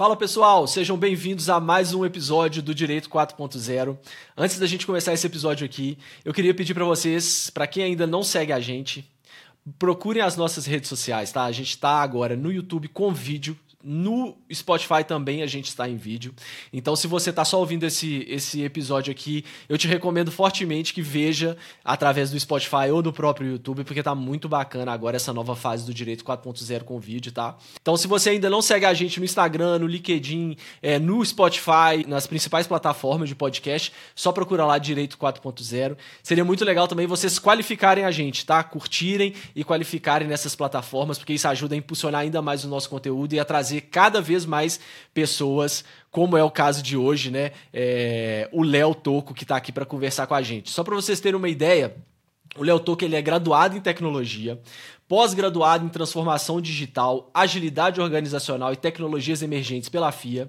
Fala pessoal, sejam bem-vindos a mais um episódio do Direito 4.0. Antes da gente começar esse episódio aqui, eu queria pedir para vocês, para quem ainda não segue a gente, procurem as nossas redes sociais, tá? A gente está agora no YouTube com vídeo, no Spotify também a gente está em vídeo. Então, se você está só ouvindo esse, esse episódio aqui, eu te recomendo fortemente que veja através do Spotify ou do próprio YouTube, porque tá muito bacana agora essa nova fase do Direito 4.0 com vídeo, tá? Então, se você ainda não segue a gente no Instagram, no LinkedIn, é, no Spotify, nas principais plataformas de podcast, só procura lá Direito 4.0. Seria muito legal também vocês qualificarem a gente, tá? Curtirem e qualificarem nessas plataformas, porque isso ajuda a impulsionar ainda mais o nosso conteúdo e a trazer trazer cada vez mais pessoas, como é o caso de hoje, né? É, o Léo Toco, que está aqui para conversar com a gente. Só para vocês terem uma ideia, o Léo Toco ele é graduado em tecnologia, pós-graduado em transformação digital, agilidade organizacional e tecnologias emergentes pela FIA.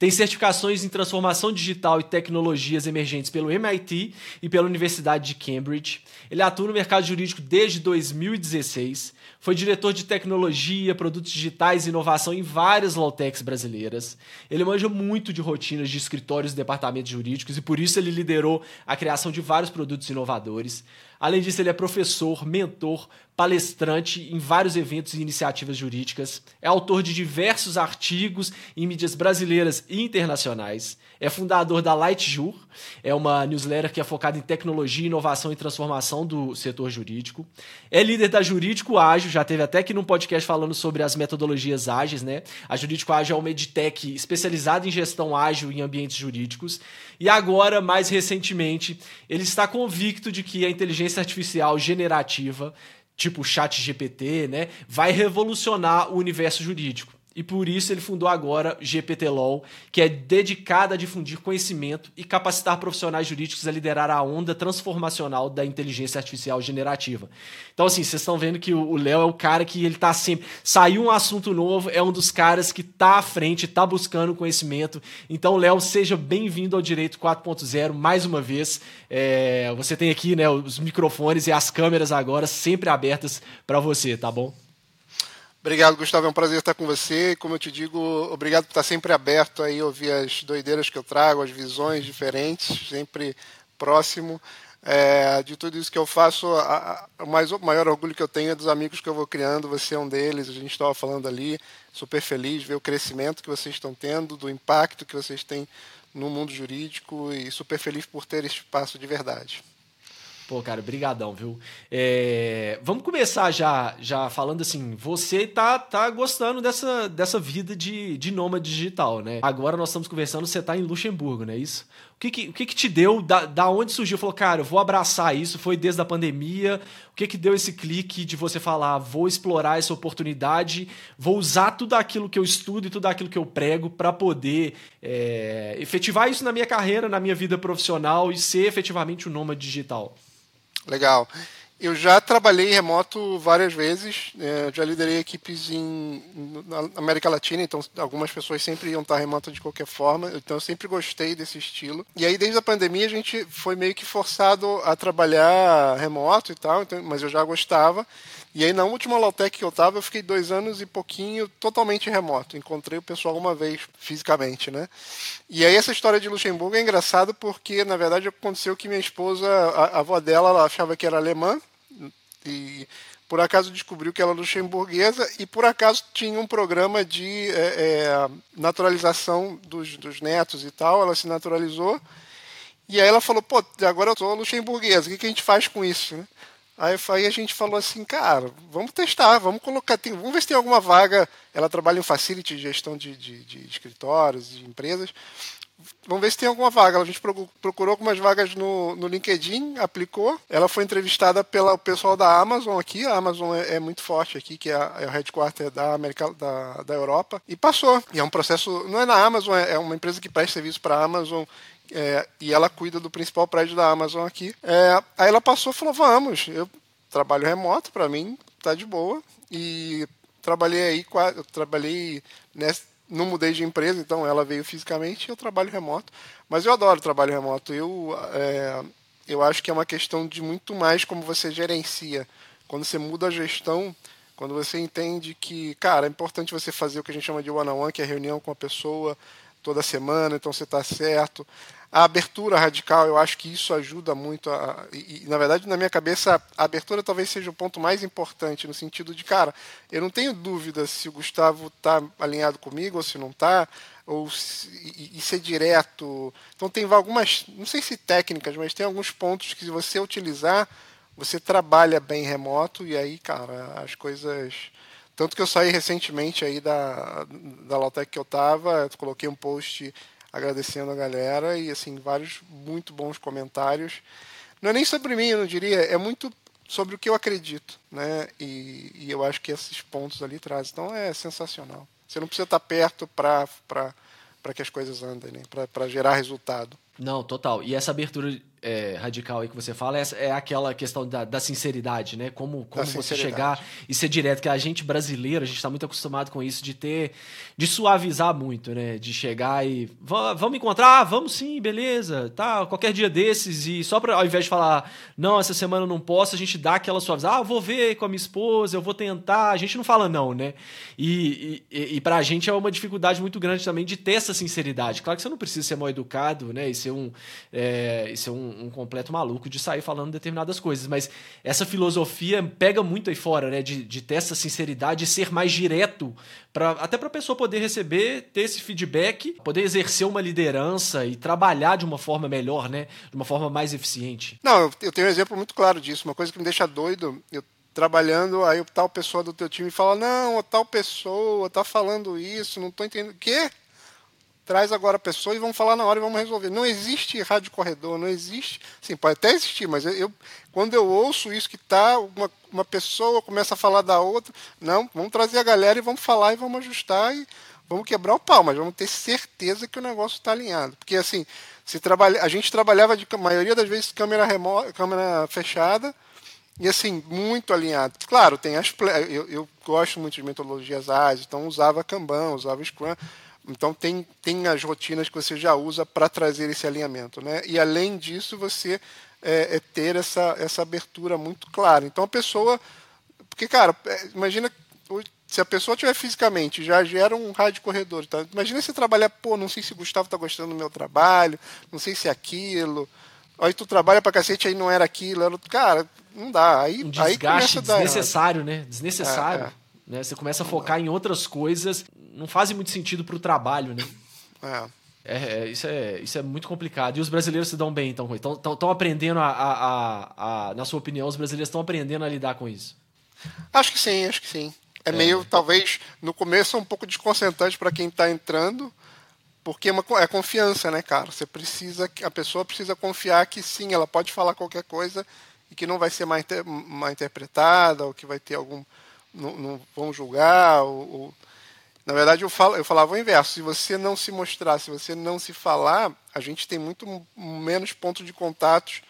Tem certificações em transformação digital e tecnologias emergentes pelo MIT e pela Universidade de Cambridge. Ele atua no mercado jurídico desde 2016. Foi diretor de tecnologia, produtos digitais e inovação em várias lawtechs brasileiras. Ele manja muito de rotinas de escritórios e departamentos jurídicos e por isso ele liderou a criação de vários produtos inovadores. Além disso, ele é professor, mentor, palestrante em vários eventos e iniciativas jurídicas, é autor de diversos artigos em mídias brasileiras e internacionais, é fundador da LightJur, é uma newsletter que é focada em tecnologia, inovação e transformação do setor jurídico, é líder da Jurídico Ágil, já teve até aqui num podcast falando sobre as metodologias ágeis, né? A Jurídico Ágil é uma edtech especializada em gestão ágil em ambientes jurídicos, e agora, mais recentemente, ele está convicto de que a inteligência artificial generativa tipo chat GPT, né, vai revolucionar o universo jurídico. E por isso ele fundou agora GPT Law, que é dedicada a difundir conhecimento e capacitar profissionais jurídicos a liderar a onda transformacional da inteligência artificial generativa. Então, assim, vocês estão vendo que o Léo é o cara que ele tá sempre. Saiu um assunto novo, é um dos caras que tá à frente, tá buscando conhecimento. Então, Léo, seja bem-vindo ao Direito 4.0 mais uma vez. É, você tem aqui né, os microfones e as câmeras agora sempre abertas para você, tá bom? Obrigado, Gustavo. É um prazer estar com você. Como eu te digo, obrigado por estar sempre aberto aí, ouvir as doideiras que eu trago, as visões diferentes, sempre próximo. É, de tudo isso que eu faço, a, a, mais, o maior orgulho que eu tenho é dos amigos que eu vou criando. Você é um deles, a gente estava falando ali. Super feliz ver o crescimento que vocês estão tendo, do impacto que vocês têm no mundo jurídico e super feliz por ter esse espaço de verdade. Pô, cara, brigadão, viu? É, vamos começar já, já falando assim, você tá, tá gostando dessa, dessa vida de, de nômade digital, né? Agora nós estamos conversando, você tá em Luxemburgo, não é isso? O que que, o que, que te deu, da, da onde surgiu? Falou, cara, eu vou abraçar isso, foi desde a pandemia, o que que deu esse clique de você falar, vou explorar essa oportunidade, vou usar tudo aquilo que eu estudo e tudo aquilo que eu prego para poder é, efetivar isso na minha carreira, na minha vida profissional e ser efetivamente um nômade digital? Legal. Eu já trabalhei remoto várias vezes, é, já liderei equipes em, na América Latina, então algumas pessoas sempre iam estar remoto de qualquer forma, então eu sempre gostei desse estilo. E aí, desde a pandemia, a gente foi meio que forçado a trabalhar remoto e tal, então, mas eu já gostava. E aí, na última Lautec que eu estava, eu fiquei dois anos e pouquinho totalmente remoto. Encontrei o pessoal uma vez fisicamente, né? E aí, essa história de Luxemburgo é engraçada porque, na verdade, aconteceu que minha esposa, a, a avó dela, ela achava que era alemã e por acaso descobriu que ela era luxemburguesa e por acaso tinha um programa de é, é, naturalização dos, dos netos e tal. Ela se naturalizou. E aí ela falou, pô, agora eu sou luxemburguesa, o que, que a gente faz com isso? Né? Aí, aí, a gente falou assim, cara, vamos testar, vamos colocar, tem, vamos ver se tem alguma vaga. Ela trabalha em facility, gestão de, de, de escritórios, de empresas. Vamos ver se tem alguma vaga. A gente procurou algumas vagas no, no LinkedIn, aplicou. Ela foi entrevistada pelo pessoal da Amazon aqui. A Amazon é, é muito forte aqui, que é, é o headquarter da América da, da Europa. E passou. E é um processo. Não é na Amazon, é, é uma empresa que presta serviço para a Amazon é, e ela cuida do principal prédio da Amazon aqui. É, aí ela passou e falou: Vamos, eu trabalho remoto, para mim tá de boa. E trabalhei aí, eu trabalhei nessa, não mudei de empresa, então ela veio fisicamente e eu trabalho remoto. Mas eu adoro trabalho remoto. Eu, é, eu acho que é uma questão de muito mais como você gerencia. Quando você muda a gestão, Quando você entende que, cara, é importante você fazer o que a gente chama de one-on-one, -on -one, que é reunião com a pessoa toda semana, então você está certo. A abertura radical, eu acho que isso ajuda muito. A, e, na verdade, na minha cabeça, a abertura talvez seja o ponto mais importante, no sentido de, cara, eu não tenho dúvida se o Gustavo está alinhado comigo ou se não está, ou se, e, e, ser direto. Então, tem algumas, não sei se técnicas, mas tem alguns pontos que, se você utilizar, você trabalha bem remoto, e aí, cara, as coisas. Tanto que eu saí recentemente aí da, da Lautec que eu estava, coloquei um post agradecendo a galera e assim vários muito bons comentários. Não é nem sobre mim, eu não diria, é muito sobre o que eu acredito, né? E, e eu acho que esses pontos ali trazem. Então é sensacional. Você não precisa estar perto para para que as coisas andem, né? para gerar resultado. Não, total. E essa abertura é, radical aí que você fala é, é aquela questão da, da, sinceridade, né? Como, como você chegar e ser direto, que a gente brasileiro, a gente está muito acostumado com isso, de ter, de suavizar muito, né? De chegar e vamos encontrar, vamos sim, beleza, tá, qualquer dia desses, e só para ao invés de falar, não, essa semana eu não posso, a gente dá aquela suavizada, ah, vou ver com a minha esposa, eu vou tentar, a gente não fala não, né? E, e, e pra gente é uma dificuldade muito grande também de ter essa sinceridade. Claro que você não precisa ser mal educado, né? E ser um, é, e ser um um, completo maluco de sair falando determinadas coisas. Mas essa filosofia pega muito aí fora, né? De, de ter essa sinceridade, de ser mais direto, pra, até para a pessoa poder receber, ter esse feedback, poder exercer uma liderança e trabalhar de uma forma melhor, né? De uma forma mais eficiente. Não, eu tenho um exemplo muito claro disso. Uma coisa que me deixa doido, eu trabalhando, aí tal pessoa do teu time fala, não, tal pessoa tá falando isso, não tô entendendo. O quê? Traz agora a pessoa e vamos falar na hora e vamos resolver. Não existe rádio corredor, não existe. Sim, pode até existir, mas eu, quando eu ouço isso que tá uma, uma pessoa começa a falar da outra, não, vamos trazer a galera e vamos falar e vamos ajustar e vamos quebrar o pau, mas vamos ter certeza que o negócio está alinhado. Porque assim, se trabalha, a gente trabalhava de a maioria das vezes câmera remota, câmera fechada, e assim, muito alinhado. Claro, tem as eu, eu gosto muito de metodologias ágeis, então usava Kanban, usava Scrum, então tem, tem as rotinas que você já usa para trazer esse alinhamento. Né? E além disso, você é, é, ter essa, essa abertura muito clara. Então a pessoa. Porque, cara, é, imagina se a pessoa tiver fisicamente, já gera um rádio corredor. Tá? Imagina você trabalhar, pô, não sei se o Gustavo está gostando do meu trabalho, não sei se é aquilo. Aí tu trabalha pra cacete, aí não era aquilo. Era... Cara, não dá. Aí, um desgaste aí começa a dar desnecessário, né? Desnecessário. É, é. Né? Você começa a focar em outras coisas, não fazem muito sentido para o trabalho, né? É. É, é, isso, é, isso é muito complicado. E os brasileiros se dão bem, então, Estão aprendendo a, a, a, Na sua opinião, os brasileiros estão aprendendo a lidar com isso? Acho que sim, acho que sim. É, é. meio, talvez, no começo é um pouco desconcertante para quem está entrando, porque é, uma, é confiança, né, cara? Você precisa. A pessoa precisa confiar que sim, ela pode falar qualquer coisa e que não vai ser mal, mal interpretada, ou que vai ter algum não, não vão julgar. Ou, ou... Na verdade, eu, falo, eu falava o inverso. Se você não se mostrar, se você não se falar, a gente tem muito menos pontos de contatos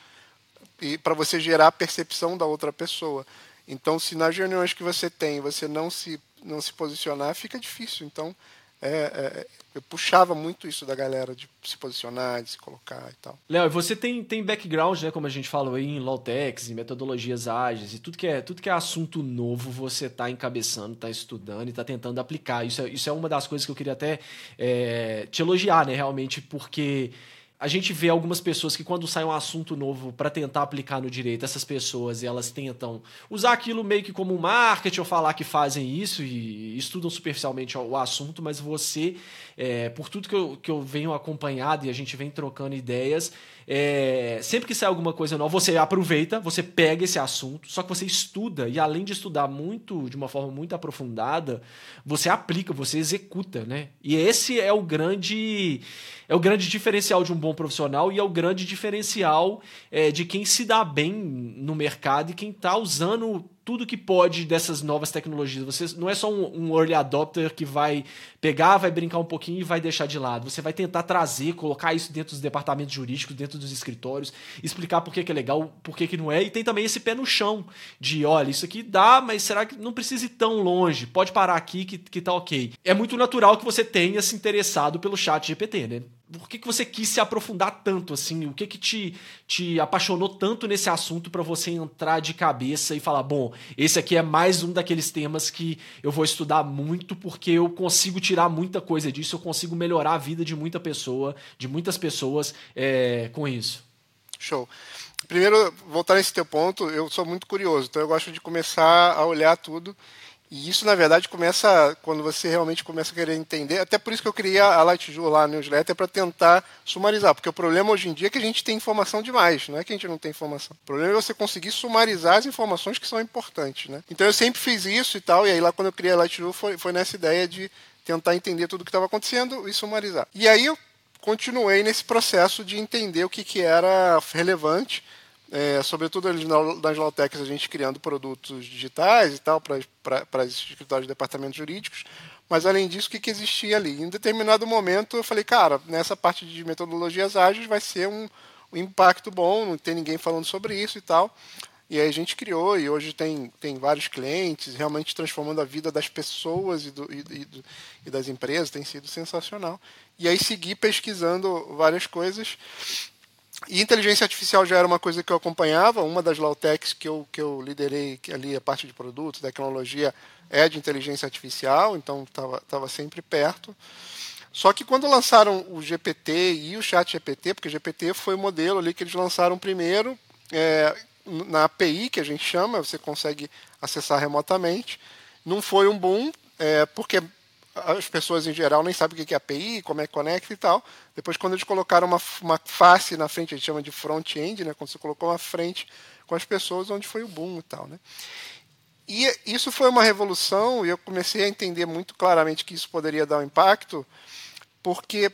para você gerar a percepção da outra pessoa. Então, se nas reuniões que você tem você não se, não se posicionar, fica difícil. Então, é, é, eu puxava muito isso da galera de se posicionar, de se colocar e tal. Léo, você tem, tem background, né, como a gente falou aí, em Lawtex, em metodologias ágeis, e tudo que é, tudo que é assunto novo você está encabeçando, está estudando e está tentando aplicar. Isso é, isso é uma das coisas que eu queria até é, te elogiar, né, realmente, porque a gente vê algumas pessoas que quando sai um assunto novo para tentar aplicar no direito, essas pessoas elas tentam usar aquilo meio que como um marketing ou falar que fazem isso e estudam superficialmente o assunto, mas você, é, por tudo que eu, que eu venho acompanhado e a gente vem trocando ideias, é, sempre que sai alguma coisa nova, você aproveita, você pega esse assunto, só que você estuda e além de estudar muito, de uma forma muito aprofundada, você aplica, você executa, né? E esse é o grande é o grande diferencial de um bom profissional e é o grande diferencial é, de quem se dá bem no mercado e quem está usando tudo que pode dessas novas tecnologias. Você não é só um, um, early adopter que vai pegar, vai brincar um pouquinho e vai deixar de lado. Você vai tentar trazer, colocar isso dentro dos departamentos jurídicos, dentro dos escritórios, explicar por que, que é legal, por que, que não é. E tem também esse pé no chão de, olha, isso aqui dá, mas será que não precisa ir tão longe? Pode parar aqui que, que tá ok. É muito natural que você tenha se interessado pelo chat GPT, né? Por que, que você quis se aprofundar tanto assim? O que que te, te apaixonou tanto nesse assunto para você entrar de cabeça e falar, bom, esse aqui é mais um daqueles temas que eu vou estudar muito porque eu consigo tirar muita coisa disso, eu consigo melhorar a vida de muita pessoa, de muitas pessoas é, com isso. Show. Primeiro, voltar nesse teu ponto, eu sou muito curioso, então eu gosto de começar a olhar tudo e isso, na verdade, começa quando você realmente começa a querer entender. Até por isso que eu criei a Lightju lá no newsletter para tentar sumarizar. Porque o problema hoje em dia é que a gente tem informação demais. Não é que a gente não tem informação. O problema é você conseguir sumarizar as informações que são importantes. Né? Então eu sempre fiz isso e tal. E aí lá quando eu criei a Lightju foi, foi nessa ideia de tentar entender tudo o que estava acontecendo e sumarizar. E aí eu continuei nesse processo de entender o que, que era relevante é, sobretudo ali nas Lautecs, a gente criando produtos digitais e tal para os escritórios de departamentos jurídicos. Mas, além disso, o que, que existia ali? Em determinado momento, eu falei, cara, nessa parte de metodologias ágeis vai ser um, um impacto bom, não tem ninguém falando sobre isso e tal. E aí a gente criou, e hoje tem, tem vários clientes, realmente transformando a vida das pessoas e, do, e, do, e das empresas, tem sido sensacional. E aí segui pesquisando várias coisas. E inteligência artificial já era uma coisa que eu acompanhava, uma das Lautecs que eu, que eu liderei que ali, a parte de produtos, tecnologia, é de inteligência artificial, então estava sempre perto. Só que quando lançaram o GPT e o Chat GPT, porque GPT foi o modelo ali que eles lançaram primeiro, é, na API, que a gente chama, você consegue acessar remotamente, não foi um boom, é, porque as pessoas em geral nem sabem o que é API, como é que conecta e tal. Depois, quando eles colocaram uma, uma face na frente, a gente chama de front-end, né? quando você colocou uma frente com as pessoas, onde foi o boom e tal. Né? E isso foi uma revolução, e eu comecei a entender muito claramente que isso poderia dar um impacto, porque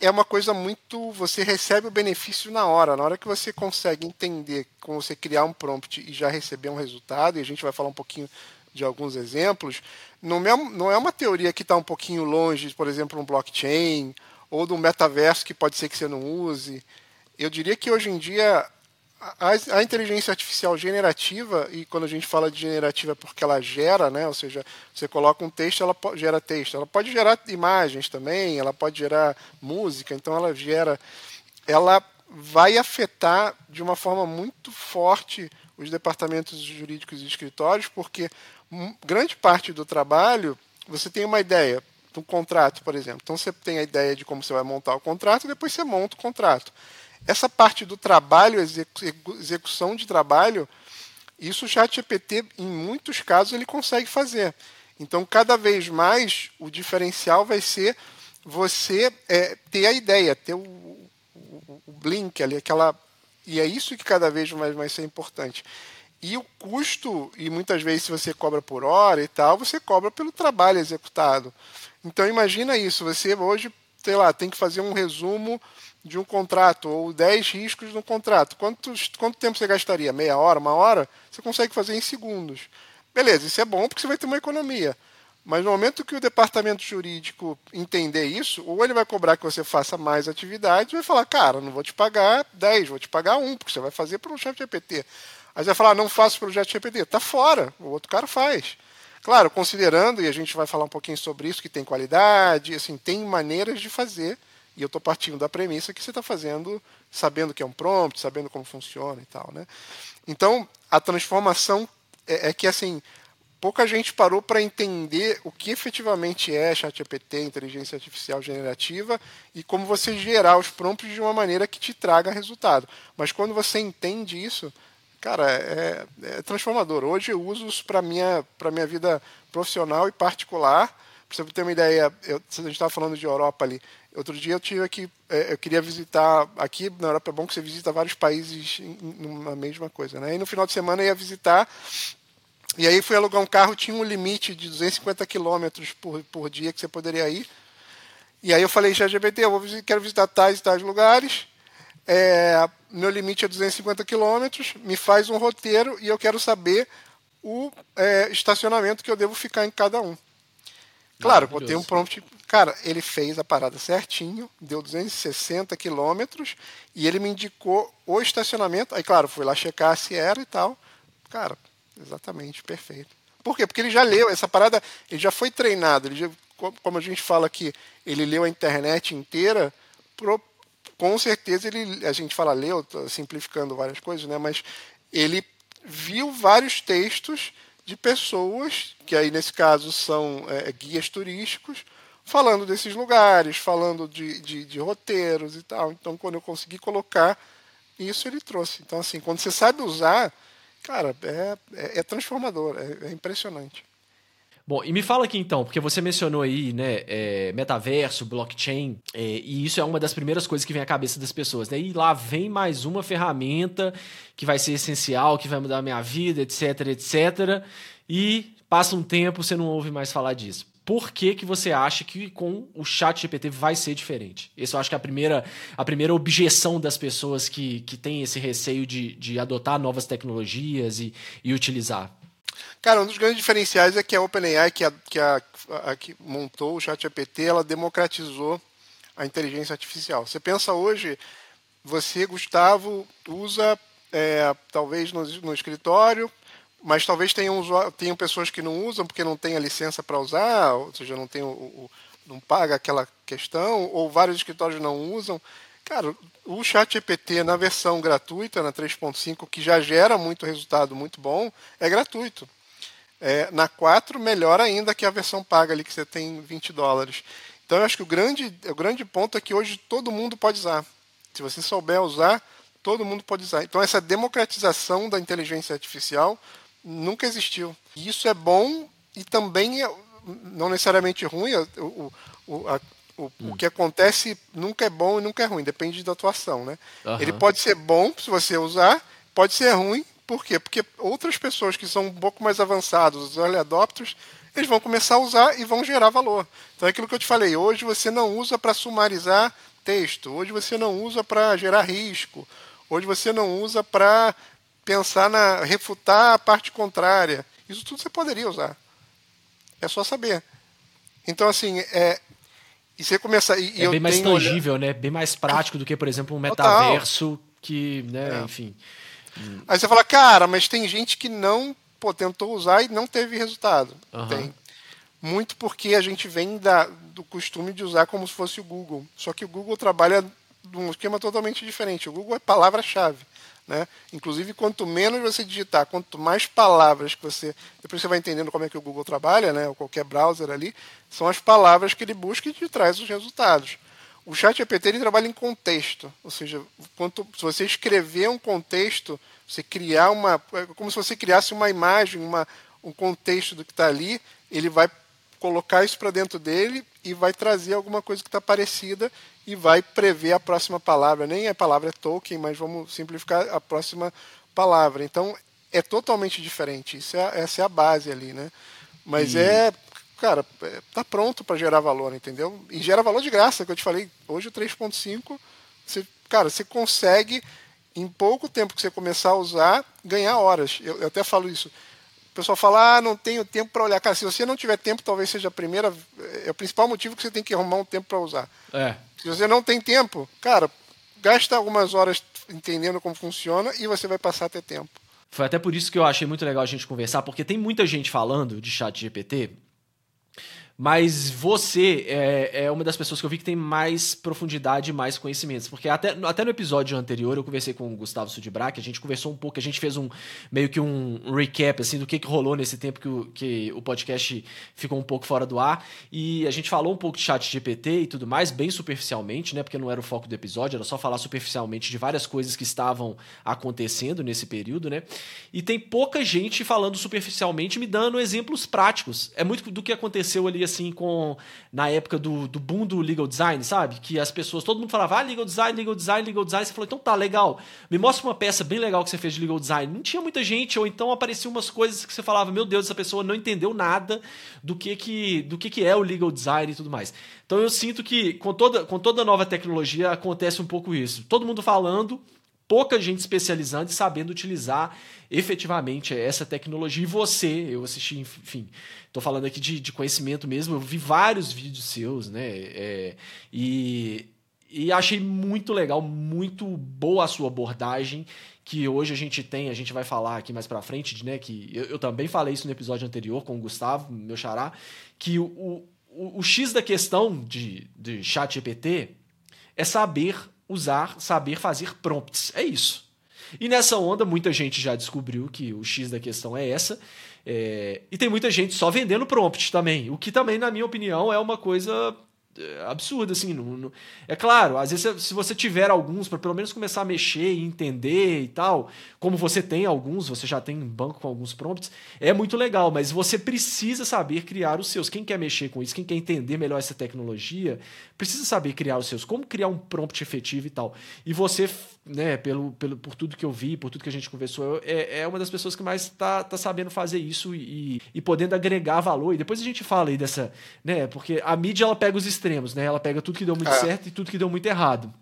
é uma coisa muito. Você recebe o benefício na hora. Na hora que você consegue entender como você criar um prompt e já receber um resultado, e a gente vai falar um pouquinho de alguns exemplos, não é, não é uma teoria que está um pouquinho longe, por exemplo, um blockchain ou do metaverso que pode ser que você não use. Eu diria que hoje em dia a, a, inteligência artificial generativa, e quando a gente fala de generativa é porque ela gera, né? ou seja, você coloca um texto, ela gera texto. Ela pode gerar imagens também, ela pode gerar música, então ela gera. Ela vai afetar de uma forma muito forte os departamentos jurídicos e escritórios, porque grande parte do trabalho você tem uma ideia de um contrato, por exemplo. Então você tem a ideia de como você vai montar o contrato depois você monta o contrato. Essa parte do trabalho, execução de trabalho, isso o ChatGPT, em muitos casos, ele consegue fazer. Então, cada vez mais, o diferencial vai ser você é, ter a ideia, ter o, o, o blink ali, aquela. E é isso que cada vez mais vai ser importante. E o custo, e muitas vezes se você cobra por hora e tal, você cobra pelo trabalho executado. Então imagina isso, você hoje, sei lá, tem que fazer um resumo de um contrato ou 10 riscos no contrato. Quantos, quanto tempo você gastaria? Meia hora, uma hora? Você consegue fazer em segundos. Beleza, isso é bom porque você vai ter uma economia. Mas no momento que o departamento jurídico entender isso, ou ele vai cobrar que você faça mais atividades, vai falar, cara, não vou te pagar 10, vou te pagar 1, porque você vai fazer pelo chefe de GPT. Aí você vai falar, não faço projeto GPT. Está fora, o outro cara faz. Claro, considerando, e a gente vai falar um pouquinho sobre isso, que tem qualidade, assim, tem maneiras de fazer, e eu estou partindo da premissa que você está fazendo sabendo que é um prompt, sabendo como funciona e tal. Né? Então, a transformação é, é que, assim, pouca gente parou para entender o que efetivamente é ChatGPT, inteligência artificial generativa, e como você gerar os prompts de uma maneira que te traga resultado. Mas quando você entende isso, cara, é, é transformador. Hoje eu uso isso para minha para minha vida profissional e particular. Para você ter uma ideia, eu, a gente estava falando de Europa ali. Outro dia eu tive aqui, é, eu queria visitar aqui na Europa é bom que você visita vários países numa mesma coisa, né? E no final de semana eu ia visitar e aí fui alugar um carro, tinha um limite de 250 quilômetros por, por dia que você poderia ir. E aí eu falei, já eu vou, quero visitar tais e tais lugares. É, meu limite é 250 quilômetros, me faz um roteiro e eu quero saber o é, estacionamento que eu devo ficar em cada um. Claro, botei um prompt. Cara, ele fez a parada certinho, deu 260 quilômetros e ele me indicou o estacionamento. Aí, claro, fui lá checar se era e tal. Cara, exatamente, perfeito. Por quê? Porque ele já leu essa parada, ele já foi treinado. Ele já, como a gente fala aqui, ele leu a internet inteira com certeza ele, a gente fala leu, simplificando várias coisas, né? Mas ele viu vários textos de pessoas que aí nesse caso são é, guias turísticos falando desses lugares, falando de, de, de, roteiros e tal. Então, quando eu consegui colocar isso, ele trouxe. Então, assim, quando você sabe usar, cara, é, é, é transformador, é, é impressionante. Bom, e me fala aqui então, porque você mencionou aí, né, é, metaverso, blockchain, é, e isso é uma das primeiras coisas que vem à cabeça das pessoas, né? E lá vem mais uma ferramenta que vai ser essencial, que vai mudar a minha vida, etc, etc. E passa um tempo, você não ouve mais falar disso. Por que, que você acha que com o chat GPT vai ser diferente? Essa eu acho que é a primeira, a primeira objeção das pessoas que, que têm esse receio de, de adotar novas tecnologias e, e utilizar. Cara, um dos grandes diferenciais é que a OpenAI, que, a, que, a, a, que montou o ChatGPT, ela democratizou a inteligência artificial. Você pensa hoje, você, Gustavo, usa é, talvez no, no, escritório, mas talvez tenham, pessoas que não usam porque não tem a licença para usar, ou seja, não, tem o, o, não paga aquela questão, ou vários escritórios não usam. Cara, o ChatGPT na versão gratuita, na 3.5, que já gera muito resultado muito bom, é gratuito. É, na 4, melhor ainda que a versão paga ali, que você tem 20 dólares. Então, eu acho que o grande, o grande ponto é que hoje todo mundo pode usar. Se você souber usar, todo mundo pode usar. Então, essa democratização da inteligência artificial nunca existiu. E isso é bom e também é, não necessariamente ruim. O, o, a, o, hum. o, que acontece nunca é bom e nunca é ruim, depende da atuação, né? Uhum. Ele pode ser bom se você usar, pode ser ruim, por quê? Porque outras pessoas que são um pouco mais avançadas, os early adopters, eles vão começar a usar e vão gerar valor. Então é aquilo que eu te falei, hoje você não usa para sumarizar texto, hoje você não usa para gerar risco, hoje você não usa para pensar na refutar a parte contrária. Isso tudo você poderia usar. É só saber. Então, assim, é, e você começa. E é bem mais tangível, olhar... né? Bem mais prático do que, por exemplo, um metaverso Total. que, né, é. enfim. Aí você fala, cara, mas tem gente que não pô, tentou usar e não teve resultado. Uhum. Tem. Muito porque a gente vem da, do costume de usar como se fosse o Google. Só que o Google trabalha de um esquema totalmente diferente. O Google é palavra-chave. Né? Inclusive, quanto menos você digitar, quanto mais palavras que você. Depois você vai entendendo como é que o Google trabalha, né? ou qualquer browser ali, são as palavras que ele busca e te traz os resultados. O chat GPT ele trabalha em contexto, ou seja, quanto, se você escrever um contexto, você criar uma. É como se você criasse uma imagem, uma, um contexto do que está ali, ele vai colocar isso para dentro dele e vai trazer alguma coisa que está parecida e vai prever a próxima palavra. Nem a palavra é token, mas vamos simplificar a próxima palavra. Então é totalmente diferente. Isso é, essa é a base ali, né? Mas e... é, cara, é, tá pronto para gerar valor, entendeu? E gera valor de graça, que eu te falei. Hoje o 3.5, você, cara, você consegue em pouco tempo que você começar a usar ganhar horas. Eu, eu até falo isso. O pessoal fala, ah, não tenho tempo para olhar. Cara, se você não tiver tempo, talvez seja a primeira, é o principal motivo que você tem que arrumar um tempo para usar. É. Se você não tem tempo, cara, gasta algumas horas entendendo como funciona e você vai passar a ter tempo. Foi até por isso que eu achei muito legal a gente conversar, porque tem muita gente falando de chat GPT mas você é, é, uma das pessoas que eu vi que tem mais profundidade e mais conhecimentos. Porque até, até no episódio anterior eu conversei com o Gustavo Sudibrac, a gente conversou um pouco, a gente fez um meio que um, recap assim, do que, que rolou nesse tempo que o, que o podcast ficou um pouco fora do ar. E a gente falou um pouco de chat GPT e tudo mais, bem superficialmente, né? Porque não era o foco do episódio, era só falar superficialmente de várias coisas que estavam acontecendo nesse período, né? E tem pouca gente falando superficialmente, me dando exemplos práticos. É muito do que aconteceu ali assim com na época do, do boom do legal design, sabe? Que as pessoas, todo mundo falava, ah, legal design, legal design, legal design. Você falou, então tá, legal. Me mostra uma peça bem legal que você fez de legal design. Não tinha muita gente, ou então apareciam umas coisas que você falava, meu Deus, essa pessoa não entendeu nada do que que, do que, que é o legal design e tudo mais. Então eu sinto que com toda, com toda nova tecnologia acontece um pouco isso. Todo mundo falando, pouca gente especializando e sabendo utilizar efetivamente essa tecnologia. E você, eu assisti, enfim, estou falando aqui de, de, conhecimento mesmo, eu vi vários vídeos seus, né? É, e, e achei muito legal, muito boa a sua abordagem que hoje a gente tem, a gente vai falar aqui mais para frente, né? Que eu, eu, também falei isso no episódio anterior com o Gustavo, meu xará, que o, o, o X da questão de, de chat GPT é saber usar, saber fazer prompts. É isso. E nessa onda, muita gente já descobriu que o X da questão é essa. É... E tem muita gente só vendendo prompt também. O que também, na minha opinião, é uma coisa absurdo, assim. Não, não, é claro, às vezes se você tiver alguns, para pelo menos começar a mexer e entender e tal, como você tem alguns, você já tem um banco com alguns prompts, é muito legal, mas você precisa saber criar os seus. Quem quer mexer com isso, quem quer entender melhor essa tecnologia, precisa saber criar os seus, como criar um prompt efetivo e tal. E você, né, pelo, pelo, por tudo que eu vi, por tudo que a gente conversou, é, é uma das pessoas que mais está tá sabendo fazer isso e, e podendo agregar valor. E depois a gente fala aí dessa, né, porque a mídia ela pega os extremos, né, ela pega tudo que deu muito é. certo e tudo que deu muito errado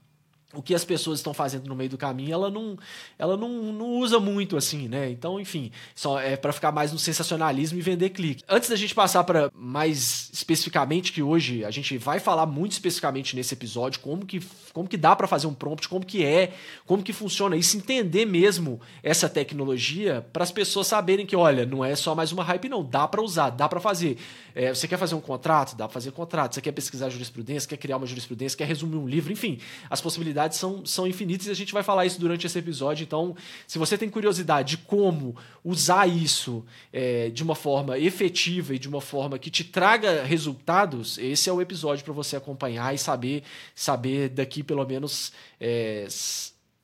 o que as pessoas estão fazendo no meio do caminho, ela não, ela não, não usa muito assim, né? Então, enfim, só é para ficar mais no sensacionalismo e vender clique. Antes da gente passar para mais especificamente que hoje a gente vai falar muito especificamente nesse episódio como que, como que dá para fazer um prompt, como que é, como que funciona isso, entender mesmo essa tecnologia para as pessoas saberem que, olha, não é só mais uma hype não, dá para usar, dá para fazer. É, você quer fazer um contrato, dá para fazer contrato. Você quer pesquisar jurisprudência, quer criar uma jurisprudência, quer resumir um livro, enfim, as possibilidades possibilidades são, são infinitas e a gente vai falar isso durante esse episódio. Então, se você tem curiosidade de como usar isso é, de uma forma efetiva e de uma forma que te traga resultados, esse é o episódio para você acompanhar e saber, saber daqui pelo menos é,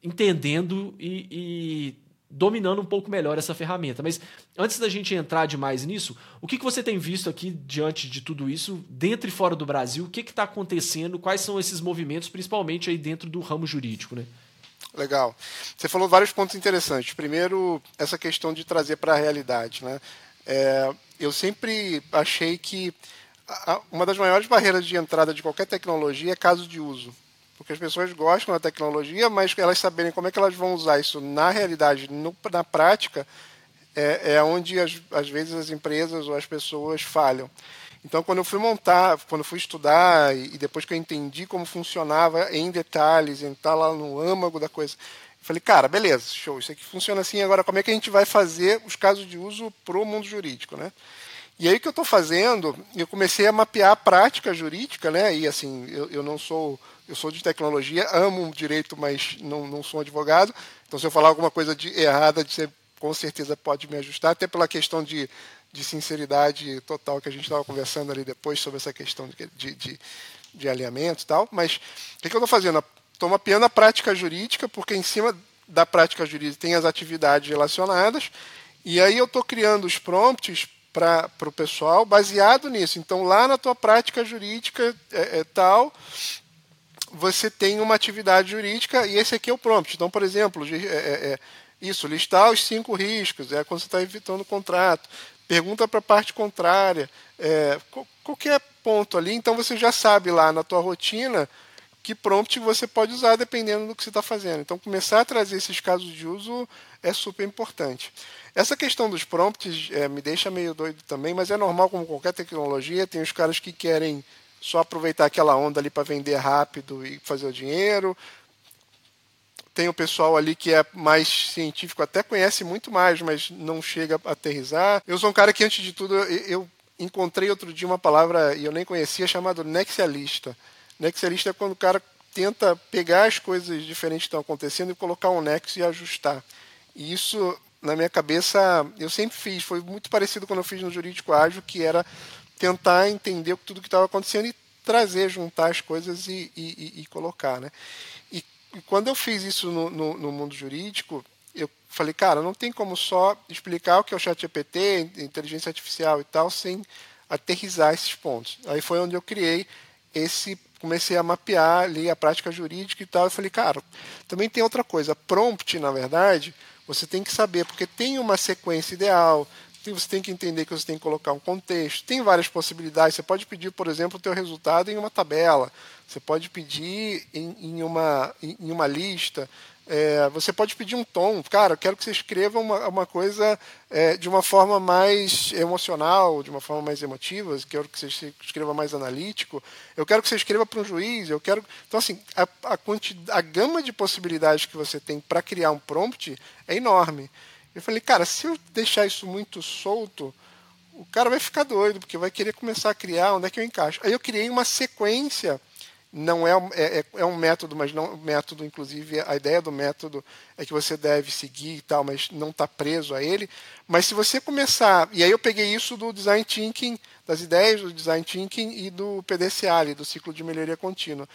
entendendo e, e dominando um pouco melhor essa ferramenta. Mas antes da gente entrar demais nisso, o que, que você tem visto aqui diante de tudo isso, dentro e fora do Brasil? O que está acontecendo? Quais são esses movimentos, principalmente aí dentro do ramo jurídico, né? Legal. Você falou vários pontos interessantes. Primeiro, essa questão de trazer para a realidade. Né? É, eu sempre achei que uma das maiores barreiras de entrada de qualquer tecnologia é caso de uso porque as pessoas gostam da tecnologia, mas elas saberem como é que elas vão usar isso na realidade, no, na prática, é, é onde as, às vezes as empresas ou as pessoas falham. Então, quando eu fui montar, quando eu fui estudar e, depois que eu entendi como funcionava em detalhes, entrar lá no âmago da coisa, falei, cara, beleza, show, isso aqui funciona assim. Agora, como é que a gente vai fazer os casos de uso para o mundo jurídico, né? E aí o que eu estou fazendo, eu comecei a mapear a prática jurídica, né? E assim, eu, eu não sou, eu sou de tecnologia, amo direito, mas não, não sou advogado. Então, se eu falar alguma coisa de errada, você com certeza pode me ajustar, até pela questão de, de sinceridade total que a gente estava conversando ali depois sobre essa questão de, de, de, de alinhamento e tal. Mas o que, que eu estou fazendo? Estou mapeando a prática jurídica, porque em cima da prática jurídica tem as atividades relacionadas, e aí eu estou criando os prompts para o pessoal baseado nisso. Então, lá na tua prática jurídica é, é, tal, você tem uma atividade jurídica e esse aqui é o prompt. Então, por exemplo, é, é, é isso, listar os cinco riscos, é quando você está evitando o contrato. Pergunta para a parte contrária, é, qualquer ponto ali. Então, você já sabe lá na tua rotina que prompt você pode usar dependendo do que você está fazendo. Então, começar a trazer esses casos de uso é super importante. Essa questão dos prompts é, me deixa meio doido também, mas é normal como qualquer tecnologia. Tem os caras que querem só aproveitar aquela onda ali para vender rápido e fazer o dinheiro. Tem o pessoal ali que é mais científico, até conhece muito mais, mas não chega a aterrizar. Eu sou um cara que, antes de tudo, eu encontrei outro dia uma palavra e eu nem conhecia chamada nexialista. Nexialista é quando o cara tenta pegar as coisas diferentes que estão acontecendo e colocar um nexo e ajustar. E isso na minha cabeça, eu sempre fiz, foi muito parecido quando eu fiz no Jurídico Ágil, que era tentar entender tudo que estava acontecendo e trazer, juntar as coisas e, e, e colocar. Né? E, e, quando eu fiz isso no, no, no, mundo jurídico, eu falei, cara, não tem como só explicar o que é o chat GPT, inteligência artificial e tal, sem aterrizar esses pontos. Aí foi onde eu criei esse comecei a mapear ali a prática jurídica e tal. Eu falei, cara, também tem outra coisa. Prompt, na verdade, você tem que saber, porque tem uma sequência ideal, você tem que entender que você tem que colocar um contexto. Tem várias possibilidades. Você pode pedir, por exemplo, o teu resultado em uma tabela. Você pode pedir em, em uma, em, uma lista. É, você pode pedir um tom, cara, eu quero que você escreva uma, uma coisa é, de uma forma mais emocional, de uma forma mais emotiva, eu quero que você escreva mais analítico, eu quero que você escreva para um juiz, eu quero. Então, assim, a, a, quantidade, a gama de possibilidades que você tem para criar um prompt é enorme. Eu falei, cara, se eu deixar isso muito solto, o cara vai ficar doido, porque vai querer começar a criar onde é que eu encaixo. Aí eu criei uma sequência não é, é, é um método, mas não método, inclusive a ideia do método é que você deve seguir e tal, mas não está preso a ele. Mas se você começar, e aí eu peguei isso do design thinking, das ideias do design thinking e do PDCA, do ciclo de melhoria contínua.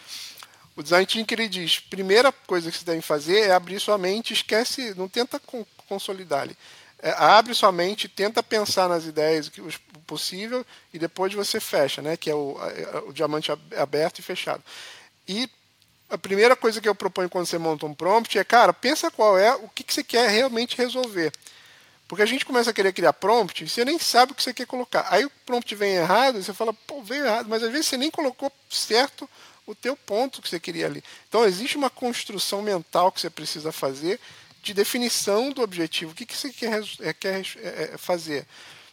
O design thinking ele diz: primeira coisa que você deve fazer é abrir sua mente, esquece, não tenta consolidar ali. É, abre sua mente, tenta pensar nas ideias que o possível e depois você fecha, né? Que é o, o diamante aberto e fechado. E a primeira coisa que eu proponho quando você monta um prompt é, cara, pensa qual é o que, que você quer realmente resolver. Porque a gente começa a querer criar prompt, você nem sabe o que você quer colocar. Aí o prompt vem errado, você fala, pô, veio errado, mas às vezes você nem colocou certo o teu ponto que você queria ali. Então existe uma construção mental que você precisa fazer de definição do objetivo. O que, que você quer, é, quer é, é, fazer?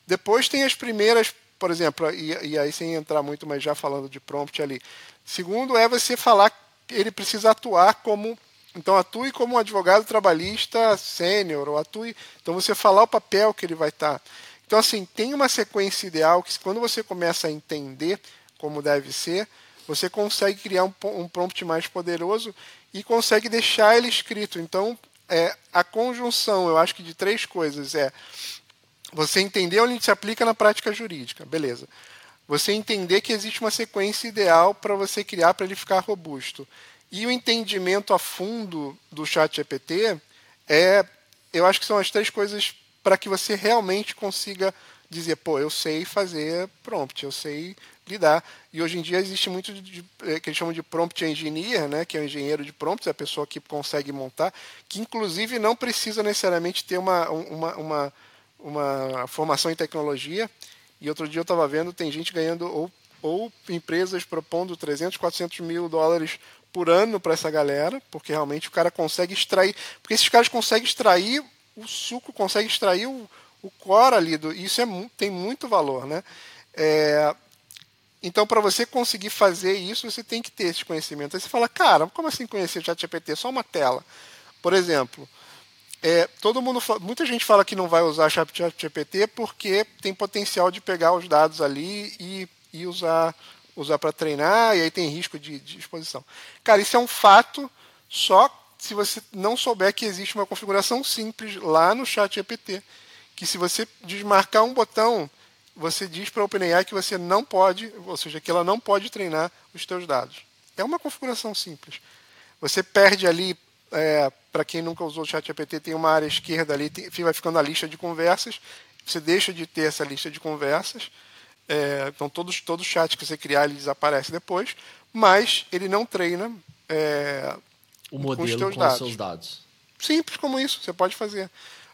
Depois tem as primeiras, por exemplo, e, e aí sem entrar muito, mas já falando de prompt ali. Segundo é você falar ele precisa atuar como então atue como um advogado trabalhista sênior, ou atue. Então você falar o papel que ele vai estar. Então, assim, tem uma sequência ideal que quando você começa a entender como deve ser, você consegue criar um, um prompt mais poderoso e consegue deixar ele escrito. Então, é, a conjunção, eu acho que de três coisas é você entender onde se aplica na prática jurídica, beleza. Você entender que existe uma sequência ideal para você criar para ele ficar robusto. E o entendimento a fundo do chat GPT é, eu acho que são as três coisas para que você realmente consiga dizer, pô, eu sei fazer prompt, eu sei lidar. E hoje em dia existe muito de, de, é, que eles chamam de prompt engineer, né, que é o engenheiro de prompts, é a pessoa que consegue montar, que inclusive não precisa necessariamente ter uma, uma, uma, uma formação em tecnologia. E outro dia eu estava vendo, tem gente ganhando, ou, ou empresas propondo 300, 400 mil dólares por ano para essa galera, porque realmente o cara consegue extrair, porque esses caras conseguem extrair o suco, conseguem extrair o, o core ali, do, isso é, tem muito valor, né? É, então, para você conseguir fazer isso, você tem que ter esse conhecimento. Aí você fala, cara, como assim conhecer o ChatGPT? Só uma tela. Por exemplo, é, todo mundo, muita gente fala que não vai usar ChatGPT porque tem potencial de pegar os dados ali e, e usar usar para treinar, e aí tem risco de, de exposição. Cara, isso é um fato só se você não souber que existe uma configuração simples lá no chat GPT, que se você desmarcar um botão, você diz para a OpenAI que você não pode, ou seja, que ela não pode treinar os seus dados. É uma configuração simples. Você perde ali, é, para quem nunca usou o chat GPT, tem uma área esquerda ali, tem, vai ficando a lista de conversas, você deixa de ter essa lista de conversas, é, então, todos, todo chat que você criar ele desaparece depois, mas ele não treina é, o modelo com os, teus com dados. os seus dados. Simples como isso, você pode fazer.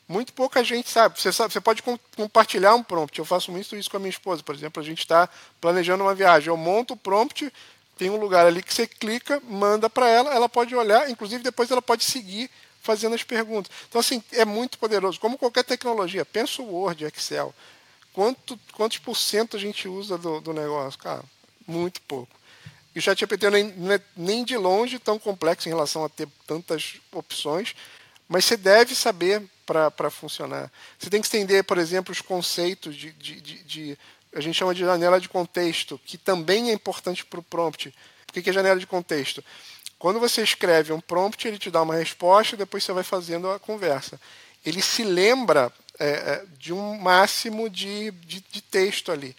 Muito pouca gente sabe. Você, sabe, você pode compartilhar um prompt. Eu faço muito isso com a minha esposa, por exemplo. A gente está planejando uma viagem. Eu monto o prompt, tem um lugar ali que você clica, manda para ela, ela pode olhar, inclusive depois ela pode seguir fazendo as perguntas. Então, assim, é muito poderoso. Como qualquer tecnologia, pensa o Word, Excel quanto, quantos por cento a gente usa do, do negócio? Cara, muito pouco. E o ChatGPT nem, não é nem de longe tão complexo em relação a ter tantas opções, mas você deve saber para funcionar. Você tem que estender, por exemplo, os conceitos de, de, de, de, A gente chama de janela de contexto, que também é importante para o prompt. O que é janela de contexto? Quando você escreve um prompt, ele te dá uma resposta depois você vai fazendo a conversa. Ele se lembra é, é, de um máximo de, de, de texto ali.